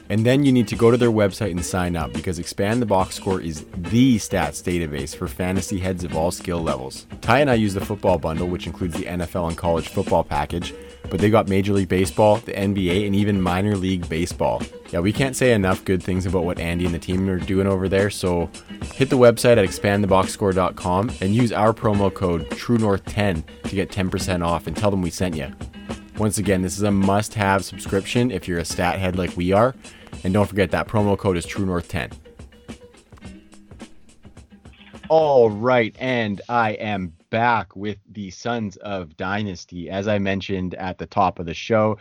And then you need to go to their website and sign up because Expand the Box Score is the stats database for fantasy heads of all skill levels. Ty and I use the football bundle, which includes the NFL and college football package, but they got Major League Baseball, the NBA, and even minor league baseball. Yeah, we can't say enough good things about what Andy and the team are doing over there, so hit the website at expandtheboxscore.com and use our promo code TrueNorth10 to get 10% off and tell them we sent you. Once again, this is a must have subscription if you're a stat head like we are. And don't forget that promo code is TrueNorth10. All right, and I am back with the Sons of Dynasty. As I mentioned at the top of the show,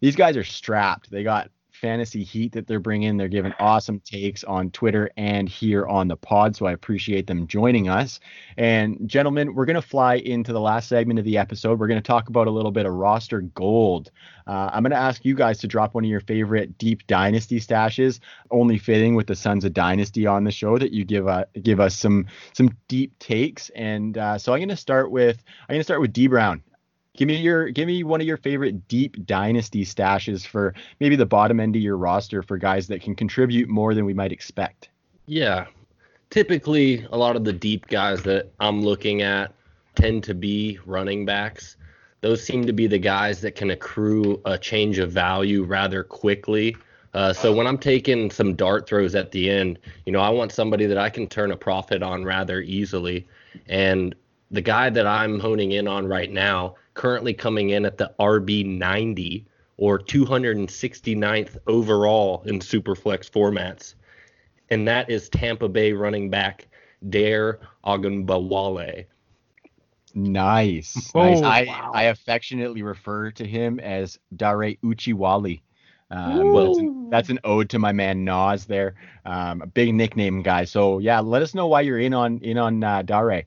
these guys are strapped. They got fantasy heat that they're bringing. They're giving awesome takes on Twitter and here on the pod. So I appreciate them joining us. And gentlemen, we're going to fly into the last segment of the episode. We're going to talk about a little bit of roster gold. Uh, I'm going to ask you guys to drop one of your favorite deep dynasty stashes, only fitting with the Sons of Dynasty on the show that you give uh, give us some some deep takes. And uh, so I'm going to start with I'm going to start with D Brown. Give me your give me one of your favorite deep dynasty stashes for maybe the bottom end of your roster for guys that can contribute more than we might expect. Yeah. Typically, a lot of the deep guys that I'm looking at tend to be running backs. Those seem to be the guys that can accrue a change of value rather quickly. Uh, so when I'm taking some dart throws at the end, you know, I want somebody that I can turn a profit on rather easily. And the guy that I'm honing in on right now currently coming in at the RB 90 or 269th overall in Superflex formats. And that is Tampa Bay running back Dare Ogunbowale. Nice. Oh, nice. I, wow. I affectionately refer to him as Dare Uchiwali. Um, that's, an, that's an ode to my man Nas there. Um, a big nickname guy. So yeah, let us know why you're in on in on uh, Dare.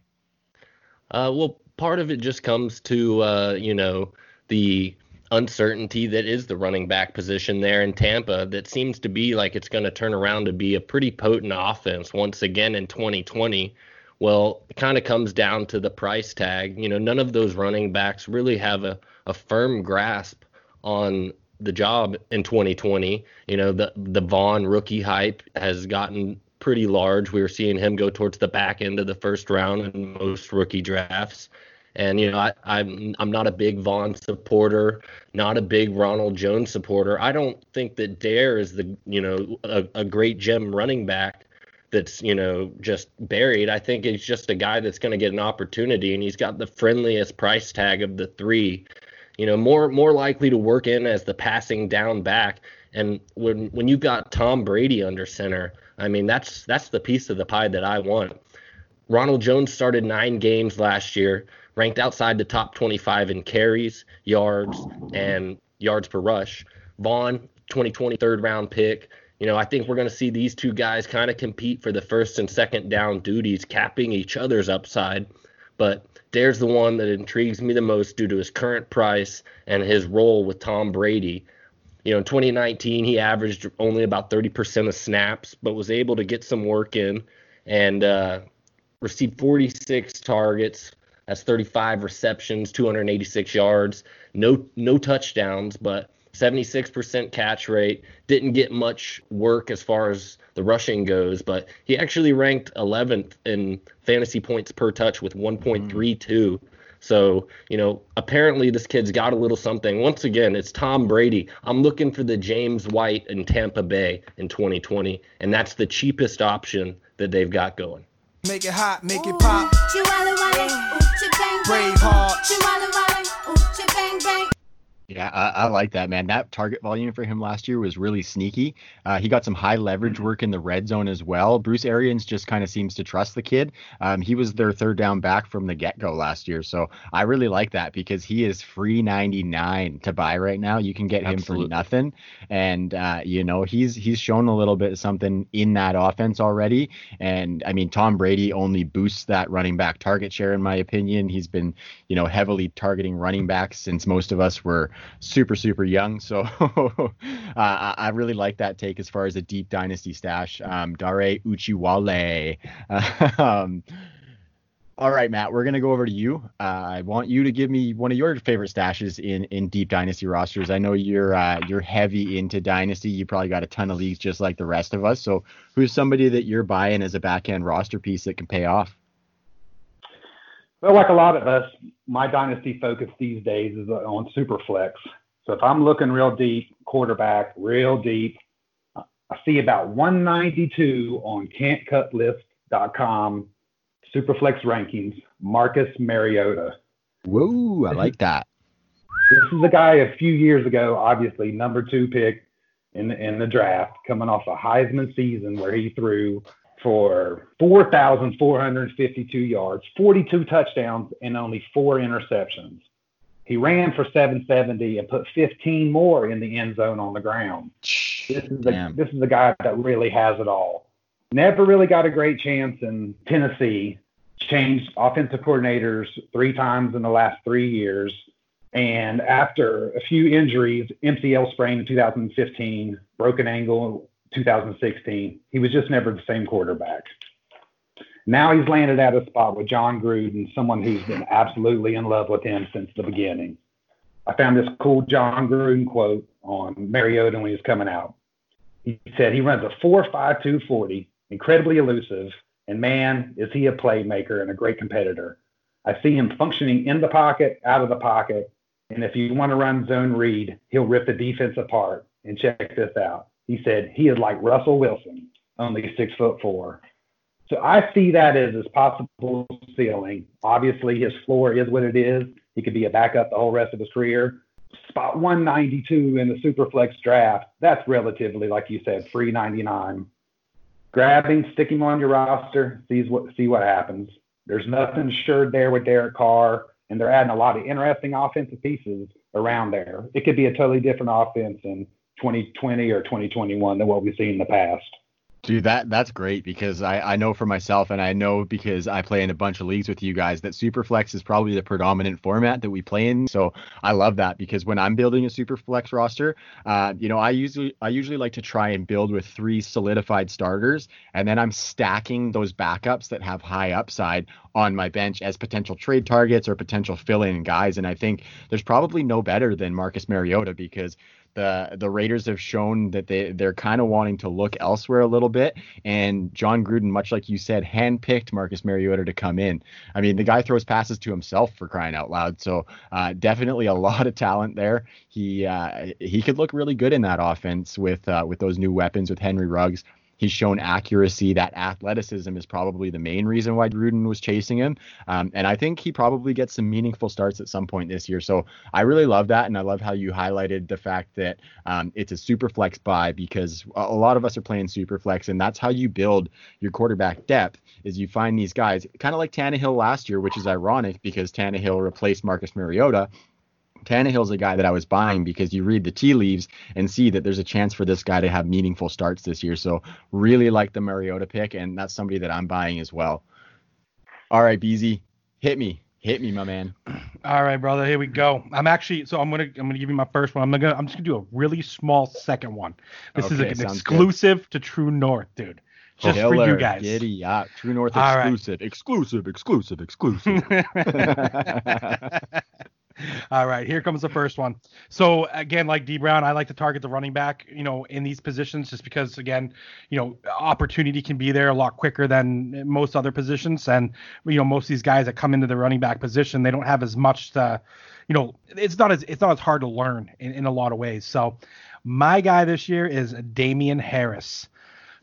Uh, well, part of it just comes to uh, you know the uncertainty that is the running back position there in Tampa that seems to be like it's going to turn around to be a pretty potent offense once again in 2020. Well, it kind of comes down to the price tag. You know, none of those running backs really have a, a firm grasp on the job in 2020. You know, the the Vaughn rookie hype has gotten pretty large. We were seeing him go towards the back end of the first round in most rookie drafts. And you know, I, I'm I'm not a big Vaughn supporter, not a big Ronald Jones supporter. I don't think that Dare is the you know a, a great gem running back that's you know just buried. I think he's just a guy that's going to get an opportunity, and he's got the friendliest price tag of the three. You know, more more likely to work in as the passing down back. And when when you've got Tom Brady under center, I mean that's that's the piece of the pie that I want. Ronald Jones started nine games last year, ranked outside the top 25 in carries, yards, and yards per rush. Vaughn, 2020 third round pick. You know, I think we're going to see these two guys kind of compete for the first and second down duties, capping each other's upside. But Dare's the one that intrigues me the most due to his current price and his role with Tom Brady. You know, in 2019, he averaged only about 30% of snaps, but was able to get some work in and uh, received 46 targets. That's 35 receptions, 286 yards, no no touchdowns, but 76% catch rate. Didn't get much work as far as the rushing goes, but he actually ranked 11th in fantasy points per touch with 1.32. So, you know, apparently this kid's got a little something. Once again, it's Tom Brady. I'm looking for the James White in Tampa Bay in 2020, and that's the cheapest option that they've got going. Make it hot, make it pop. Oochie wally wally, oochie bang Braveheart. Yeah, I, I, like that, man. That target volume for him last year was really sneaky. Uh, he got some high leverage mm-hmm. work in the red zone as well. Bruce Arians just kind of seems to trust the kid. Um, he was their third down back from the get go last year. So I really like that because he is free 99 to buy right now. You can get him Absolutely. for nothing. And, uh, you know, he's he's shown a little bit of something in that offense already. And I mean, Tom Brady only boosts that running back target share, in my opinion. He's been, you know, heavily targeting running backs since most of us were super super young. So uh, I really like that take as far as a deep dynasty stash. Um, Dare Ogunbowale. um, all right, Matt, we're gonna go over to you. Uh, I want you to give me one of your favorite stashes in in deep dynasty rosters. I know you're uh, you're heavy into dynasty. You probably got a ton of leagues just like the rest of us. So who's somebody that you're buying as a back end roster piece that can pay off? Well, like a lot of us, my dynasty focus these days is on Superflex. So if I'm looking real deep, quarterback, real deep, I see about 192 on can'tcutlist.com Superflex rankings, Marcus Mariota. Whoa, I like that. This is a guy a few years ago, obviously number two pick in the, in the draft, coming off a Heisman season where he threw for 4,452 yards, 42 touchdowns, and only four interceptions. He ran for 770 and put 15 more in the end zone on the ground. This is a, this is the guy that really has it all. Never really got a great chance in Tennessee. Changed offensive coordinators three times in the last three years. And after a few injuries, MCL sprain in 2015, broken ankle 2016. He was just never the same quarterback. Now he's landed at a spot with Jon Gruden, someone who's been absolutely in love with him since the beginning. I found this cool Jon Gruden quote on Mariota when he was coming out. He said he runs a 4.52 40, incredibly elusive, and man, is he a playmaker and a great competitor. I see him functioning in the pocket, out of the pocket, and if you want to run zone read, he'll rip the defense apart. And check this out. He said he is like Russell Wilson, only six foot four. So I see that as his possible ceiling. Obviously, his floor is what it is. He could be a backup the whole rest of his career. Spot 192 in the Superflex draft, that's relatively, like you said, free 99. Grab him, stick him on your roster, sees what, see what happens. There's nothing assured there with Derek Carr, and they're adding a lot of interesting offensive pieces around there. It could be a totally different offense in 2020 or 2021 than what we've seen in the past. Dude, that that's great because I, I know for myself and I know because I play in a bunch of leagues with you guys that Superflex is probably the predominant format that we play in. So I love that because when I'm building a Superflex roster, uh, you know, I usually I usually like to try and build with three solidified starters and then I'm stacking those backups that have high upside on my bench as potential trade targets or potential fill-in guys. And I think there's probably no better than Marcus Mariota because the the Raiders have shown that they they're kind of wanting to look elsewhere a little bit. And Jon Gruden, much like you said, handpicked Marcus Mariota to come in. I mean, the guy throws passes to himself for crying out loud. So uh, definitely a lot of talent there. He uh, he could look really good in that offense with uh, with those new weapons with Henry Ruggs. He's shown accuracy. That athleticism is probably the main reason why Gruden was chasing him. Um, and I think he probably gets some meaningful starts at some point this year. So I really love that. And I love how you highlighted the fact that um, it's a super flex buy because a lot of us are playing super flex. And that's how you build your quarterback depth is you find these guys kind of like Tannehill last year, which is ironic because Tannehill replaced Marcus Mariota Tannehill's a guy that I was buying because you read the tea leaves and see that there's a chance for this guy to have meaningful starts this year. So really like the Mariota pick, and that's somebody that I'm buying as well. All right, BZ, hit me. Hit me, my man. All right, brother. Here we go. I'm actually so I'm gonna I'm gonna give you my first one. I'm gonna I'm just gonna do a really small second one. This okay, is an exclusive good. to True North, dude. Just Killer, for you guys. Giddy up. True North exclusive, exclusive, exclusive, exclusive, exclusive. All right, here comes the first one. So again, like D Brown, I like to target the running back, you know, in these positions just because again, you know, opportunity can be there a lot quicker than most other positions. And you know, most of these guys that come into the running back position, they don't have as much to, you know, it's not as it's not as hard to learn in, in a lot of ways. So my guy this year is Damien Harris.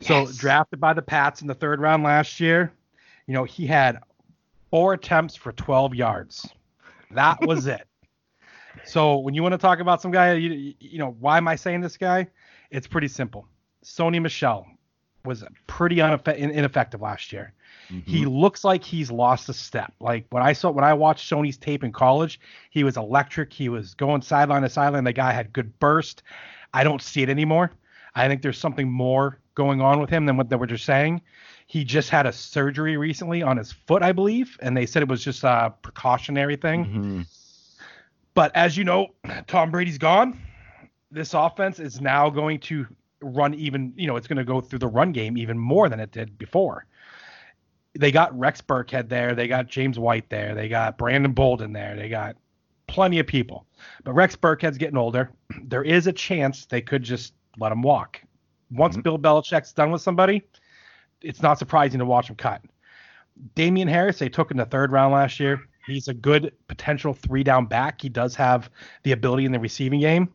So yes. drafted by the Pats in the third round last year. You know, he had four attempts for 12 yards. That was it. So when you want to talk about some guy, you, you know, why am I saying this guy? It's pretty simple. Sony Michel was pretty ineffective last year. Mm-hmm. He looks like he's lost a step. Like when I saw when I watched Sony's tape in college, he was electric. He was going sideline to sideline. The guy had good burst. I don't see it anymore. I think there's something more going on with him than what they were just saying. He just had a surgery recently on his foot, I believe, and they said it was just a precautionary thing. Mhm. But as you know, Tom Brady's gone. This offense is now going to run even, you know, it's going to go through the run game even more than it did before. They got Rex Burkhead there. They got James White there. They got Brandon Bolden there. They got plenty of people. But Rex Burkhead's getting older. There is a chance they could just let him walk. Once Bill Belichick's done with somebody, it's not surprising to watch him cut. Damien Harris, they took in the third round last year. He's a good potential three down back. He does have the ability in the receiving game.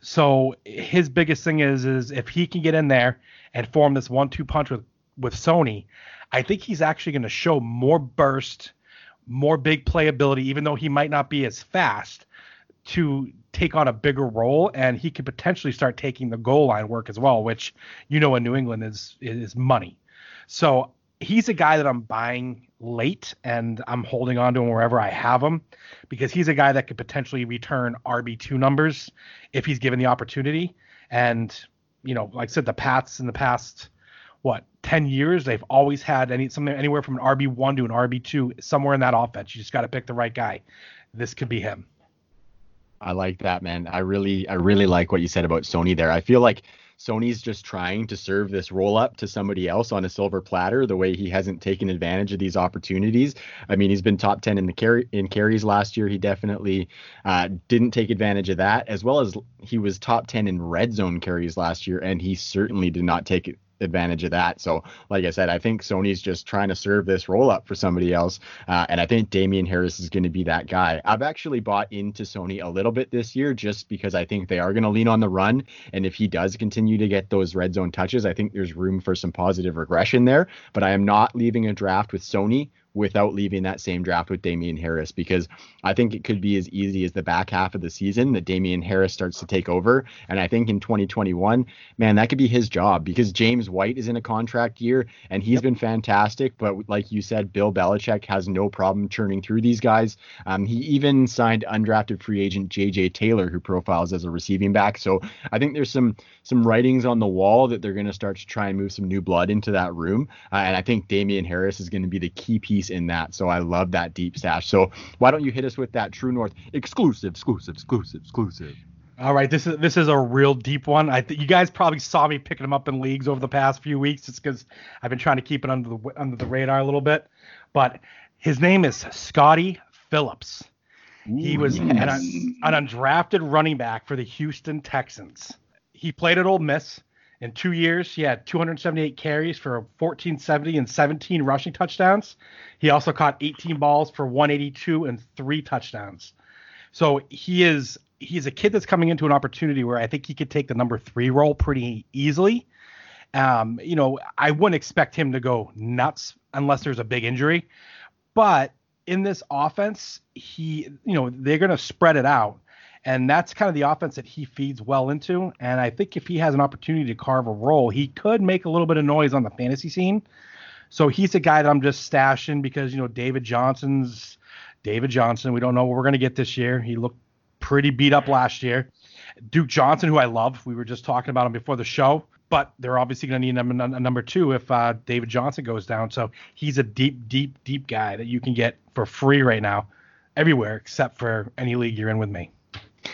So his biggest thing is is if he can get in there and form this one two punch with with Sony, I think he's actually going to show more burst, more big playability, even though he might not be as fast to take on a bigger role and he could potentially start taking the goal line work as well, which you know in New England is is money. So he's a guy that I'm buying late and I'm holding on to him wherever I have him because he's a guy that could potentially return RB2 numbers if he's given the opportunity. And, you know, like I said, the Pats in the past, what, 10 years, they've always had any something anywhere from an RB1 to an RB2 somewhere in that offense. You just got to pick the right guy. This could be him. I like that, man. I really, I really like what you said about Sony there. I feel like Sony's just trying to serve this roll up to somebody else on a silver platter. The way he hasn't taken advantage of these opportunities. I mean, he's been top ten in the carry in carries last year. He definitely uh, didn't take advantage of that, as well as he was top ten in red zone carries last year, and he certainly did not take advantage of that. So, like I said, I think Sony's just trying to serve this roll up for somebody else. Uh, and I think Damien Harris is going to be that guy. I've actually bought into Sony a little bit this year just because I think they are going to lean on the run. And if he does continue to get those red zone touches, I think there's room for some positive regression there. But I am not leaving a draft with Sony without leaving that same draft with Damien Harris because I think it could be as easy as the back half of the season that Damien Harris starts to take over. And I think in 2021, man, that could be his job because James White is in a contract year and he's been fantastic. But like you said, Bill Belichick has no problem churning through these guys. Um, he even signed undrafted free agent JJ Taylor, who profiles as a receiving back. So I think there's some some writings on the wall that they're going to start to try and move some new blood into that room. Uh, and I think Damien Harris is going to be the key piece in that. So I love that deep stash. So why don't you hit us with that True North exclusive, exclusive, exclusive, exclusive? All right, this is this is a real deep one. I think you guys probably saw me picking him up in leagues over the past few weeks. It's because I've been trying to keep it under the under the radar a little bit. But his name is Scottie Phillips. he was an, an undrafted running back for the Houston Texans. He played at Ole Miss. In two years, he had 278 carries for 1470 and 17 rushing touchdowns. He also caught 18 balls for 182 and three touchdowns. So he is he's a kid that's coming into an opportunity where I think he could take the number three role pretty easily. Um, you know, I wouldn't expect him to go nuts unless there's a big injury. But in this offense, he, you know, they're going to spread it out. And that's kind of the offense that he feeds well into. And I think if he has an opportunity to carve a role, he could make a little bit of noise on the fantasy scene. So he's a guy that I'm just stashing because, you know, David Johnson's David Johnson. We don't know what we're going to get this year. He looked pretty beat up last year. Duke Johnson, who I love, we were just talking about him before the show, but they're obviously going to need a number two if uh, David Johnson goes down. So he's a deep, deep, deep guy that you can get for free right now, everywhere except for any league you're in with me.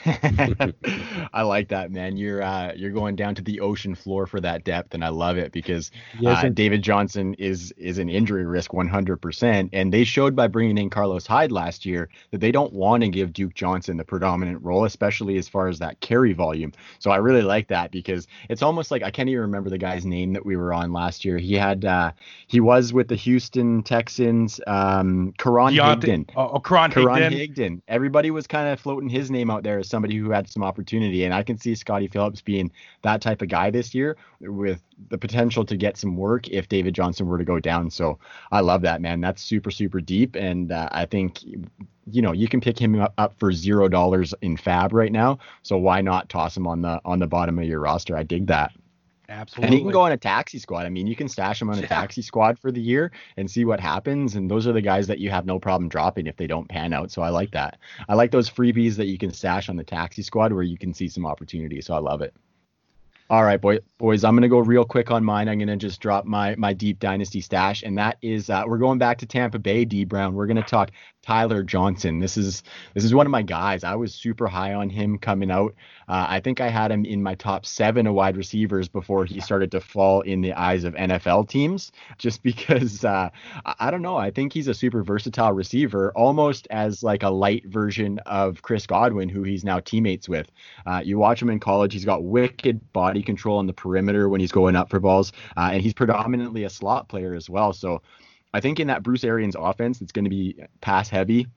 I like that, man. You're uh, you're going down to the ocean floor for that depth, and I love it because Yes, uh, David Johnson is is an injury risk 100%, and they showed by bringing in Carlos Hyde last year that they don't want to give Duke Johnson the predominant role, especially as far as that carry volume. So I really like that because it's almost like I can't even remember the guy's name that we were on last year. He had uh, he was with the Houston Texans, um, Karan Deontay- Higdon. Oh, oh Karan Karan Higdon. Higdon. Everybody was kind of floating his name out there as was somebody who had some opportunity. And I can see Scottie Phillips being that type of guy this year with the potential to get some work if David Johnson were to go down. So I love that, man. That's super, super deep. And uh, I think, you know, you can pick him up, up for zero dollars in FAAB right now. So why not toss him on the on the bottom of your roster? I dig that. Absolutely. And he can go on a taxi squad. I mean, you can stash him on a Yeah. taxi squad for the year and see what happens. And those are the guys that you have no problem dropping if they don't pan out. So I like that. I like those freebies that you can stash on the taxi squad where you can see some opportunity. So I love it. All right, boy, boys, I'm gonna go real quick on mine. I'm gonna just drop my my deep dynasty stash, and that is uh, we're going back to Tampa Bay. D Brown. We're gonna talk Tyler Johnson. This is this is one of my guys. I was super high on him coming out. Uh, I think I had him in my top seven of wide receivers before he started to fall in the eyes of NFL teams, just because uh, I, don't know. I think he's a super versatile receiver, almost as like a light version of Chris Godwin, who he's now teammates with. Uh, you watch him in college; he's got wicked body control on the perimeter when he's going up for balls, uh, and he's predominantly a slot player as well. So. I think in that Bruce Arians offense, it's going to be pass heavy.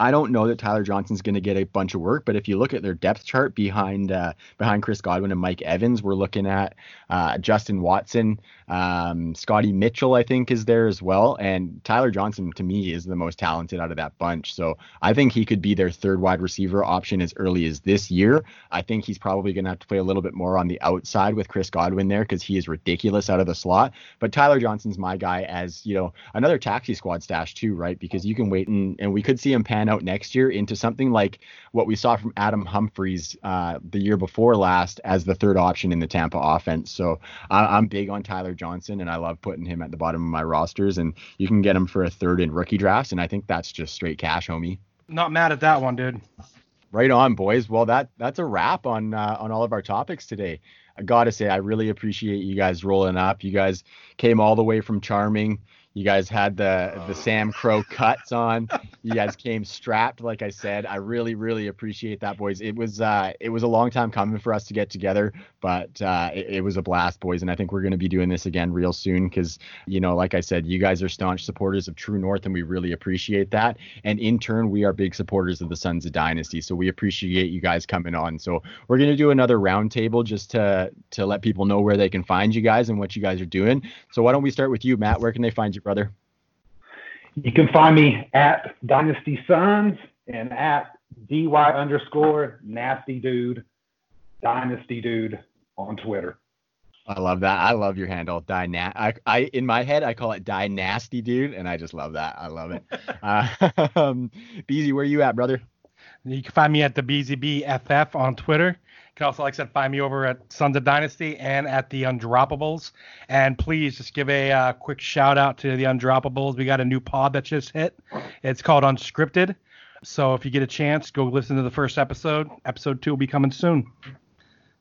I don't know that Tyler Johnson's going to get a bunch of work, but if you look at their depth chart behind uh, behind Chris Godwin and Mike Evans, we're looking at uh, Justin Watson, um, Scotty Mitchell, I think, is there as well, and Tyler Johnson to me is the most talented out of that bunch. So I think he could be their third wide receiver option as early as this year. I think he's probably going to have to play a little bit more on the outside with Chris Godwin there because he is ridiculous out of the slot. But Tyler Johnson's my guy as you know another taxi squad stash too, right? Because you can wait and and we could see him pan out next year into something like what we saw from Adam Humphries uh, the year before last as the third option in the Tampa offense. So I, I'm big on Tyler Johnson and I love putting him at the bottom of my rosters. And you can get him for a third in rookie drafts, and I think that's just straight cash, homie. Not mad at that one, dude. Right on, boys. Well, that that's a wrap on uh, on all of our topics today. I gotta say, I really appreciate you guys rolling up. You guys came all the way from Charming. You guys had the the SAMCRO cuts on. You guys came strapped, like I said. I really, really appreciate that, boys. It was uh, it was a long time coming for us to get together, but uh, it, it was a blast, boys. And I think we're gonna be doing this again real soon because you know, like I said, you guys are staunch supporters of True North, and we really appreciate that. And in turn, we are big supporters of the Sons of Dynasty, so we appreciate you guys coming on. So we're gonna do another roundtable just to to let people know where they can find you guys and what you guys are doing. So why don't we start with you, Matt? Where can they find you, brother? You can find me at Dynasty Sons and at dy underscore nasty dude, Dynasty dude on Twitter. I love that. I love your handle, Dyna. I, I in my head I call it Dynasty, dude, and I just love that. I love it. uh, um, Beezy, where you at, brother? You can find me at the BZBFF on Twitter. You can also, like I said, find me over at Sons of Dynasty and at the Undroppables. And please just give a uh, quick shout out to the Undroppables. We got a new pod that just hit. It's called Unscripted. So if you get a chance, go listen to the first episode. Episode two will be coming soon.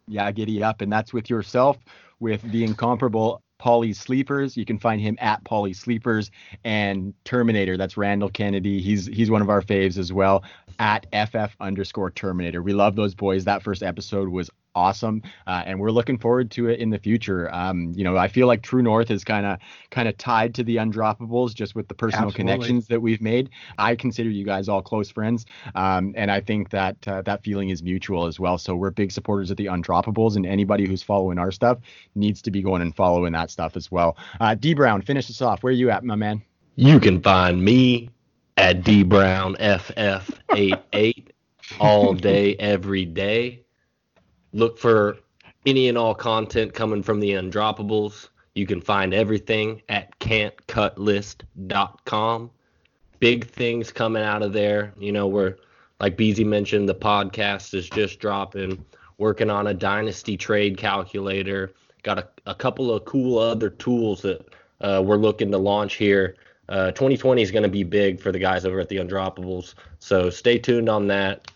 Yeah, giddy up, and that's with yourself, with the incomparable Polly Sleepers. You can find him at Polly Sleepers and Terminator. That's Randall Kennedy. He's he's one of our faves as well. At FF underscore Terminator. We love those boys. That first episode was awesome, uh, and we're looking forward to it in the future. Um, you know, I feel like True North is kind of kind of tied to the Undroppables just with the personal Absolutely. connections that we've made. I consider you guys all close friends, um, and I think that uh, that feeling is mutual as well. So we're big supporters of the Undroppables, and anybody who's following our stuff needs to be going and following that stuff as well. Uh, D Brown, finish us off. Where are you at, my man? You can find me at dbrownff88 all day, every day. Look for any and all content coming from the Undroppables. You can find everything at can'tcutlist.com. Big things coming out of there. You know, we're like Beezy mentioned, the podcast is just dropping. Working on a dynasty trade calculator. Got a, a couple of cool other tools that uh, we're looking to launch here. Uh, 2020 is going to be big for the guys over at the Undroppables. So stay tuned on that.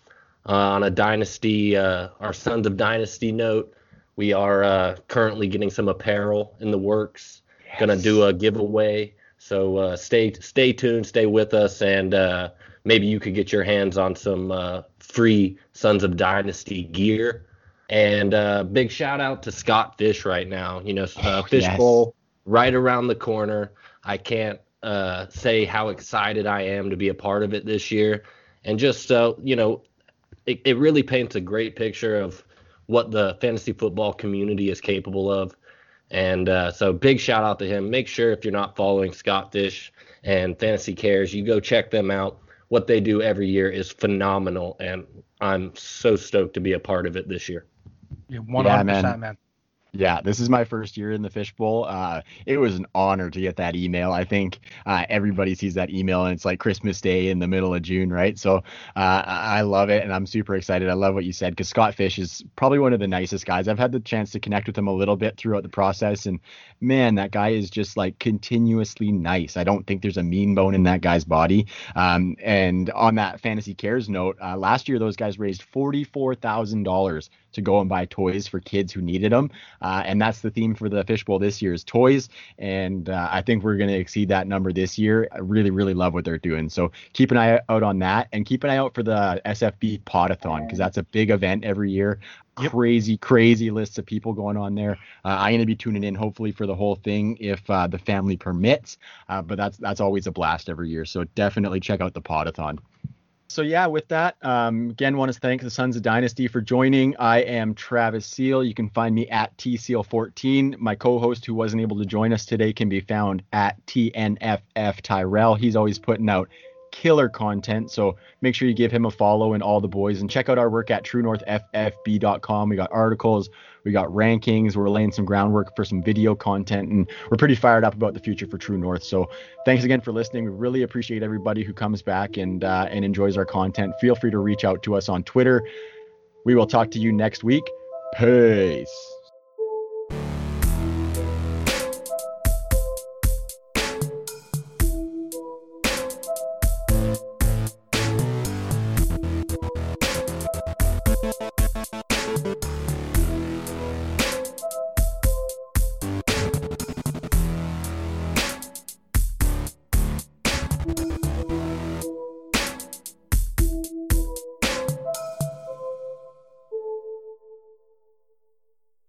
Uh, on a dynasty, uh, our Sons of Dynasty note, we are uh, currently getting some apparel in the works. Going to do a giveaway. So uh, stay stay tuned, stay with us, and uh, maybe you could get your hands on some uh, free Sons of Dynasty gear. And uh, big shout out to Scott Fish right now. You know, uh, Fish yes. Bowl right around the corner. I can't uh, say how excited I am to be a part of it this year. And just uh, you know, it, it really paints a great picture of what the fantasy football community is capable of. And uh, so big shout out to him. Make sure if you're not following Scott Fish and Fantasy Cares, you go check them out. What they do every year is phenomenal, and I'm so stoked to be a part of it this year. Yeah, 100%, man. man. Yeah, this is my first year in the fishbowl. Uh, it was an honor to get that email. I think uh, everybody sees that email, and it's like Christmas Day in the middle of June, right? So uh, I love it, and I'm super excited. I love what you said because Scott Fish is probably one of the nicest guys. I've had the chance to connect with him a little bit throughout the process, and man, that guy is just like continuously nice. I don't think there's a mean bone in that guy's body. Um, and on that fantasy cares note, uh, last year those guys raised forty-four thousand dollars to go and buy toys for kids who needed them. Uh, and that's the theme for the Fishbowl this year is toys. And uh, I think we're going to exceed that number this year. I really, really love what they're doing. So keep an eye out on that and keep an eye out for the SFB Podathon because that's a big event every year. Yep. Crazy, crazy lists of people going on there. Uh, I'm going to be tuning in hopefully for the whole thing if uh, the family permits. Uh, but that's that's always a blast every year. So definitely check out the Podathon. So yeah, with that, um, again, want to thank the Sons of Dynasty for joining. I am Travis Seal. You can find me at tseal14. My co-host, who wasn't able to join us today, can be found at tnff Tyrell. He's always putting out killer content, so make sure you give him a follow and all the boys, and check out our work at TrueNorthFFB.com. We got articles, we got rankings. We're laying some groundwork for some video content, and we're pretty fired up about the future for True North. So thanks again for listening. We really appreciate everybody who comes back and uh, and enjoys our content. Feel free to reach out to us on Twitter. We will talk to you next week. Peace.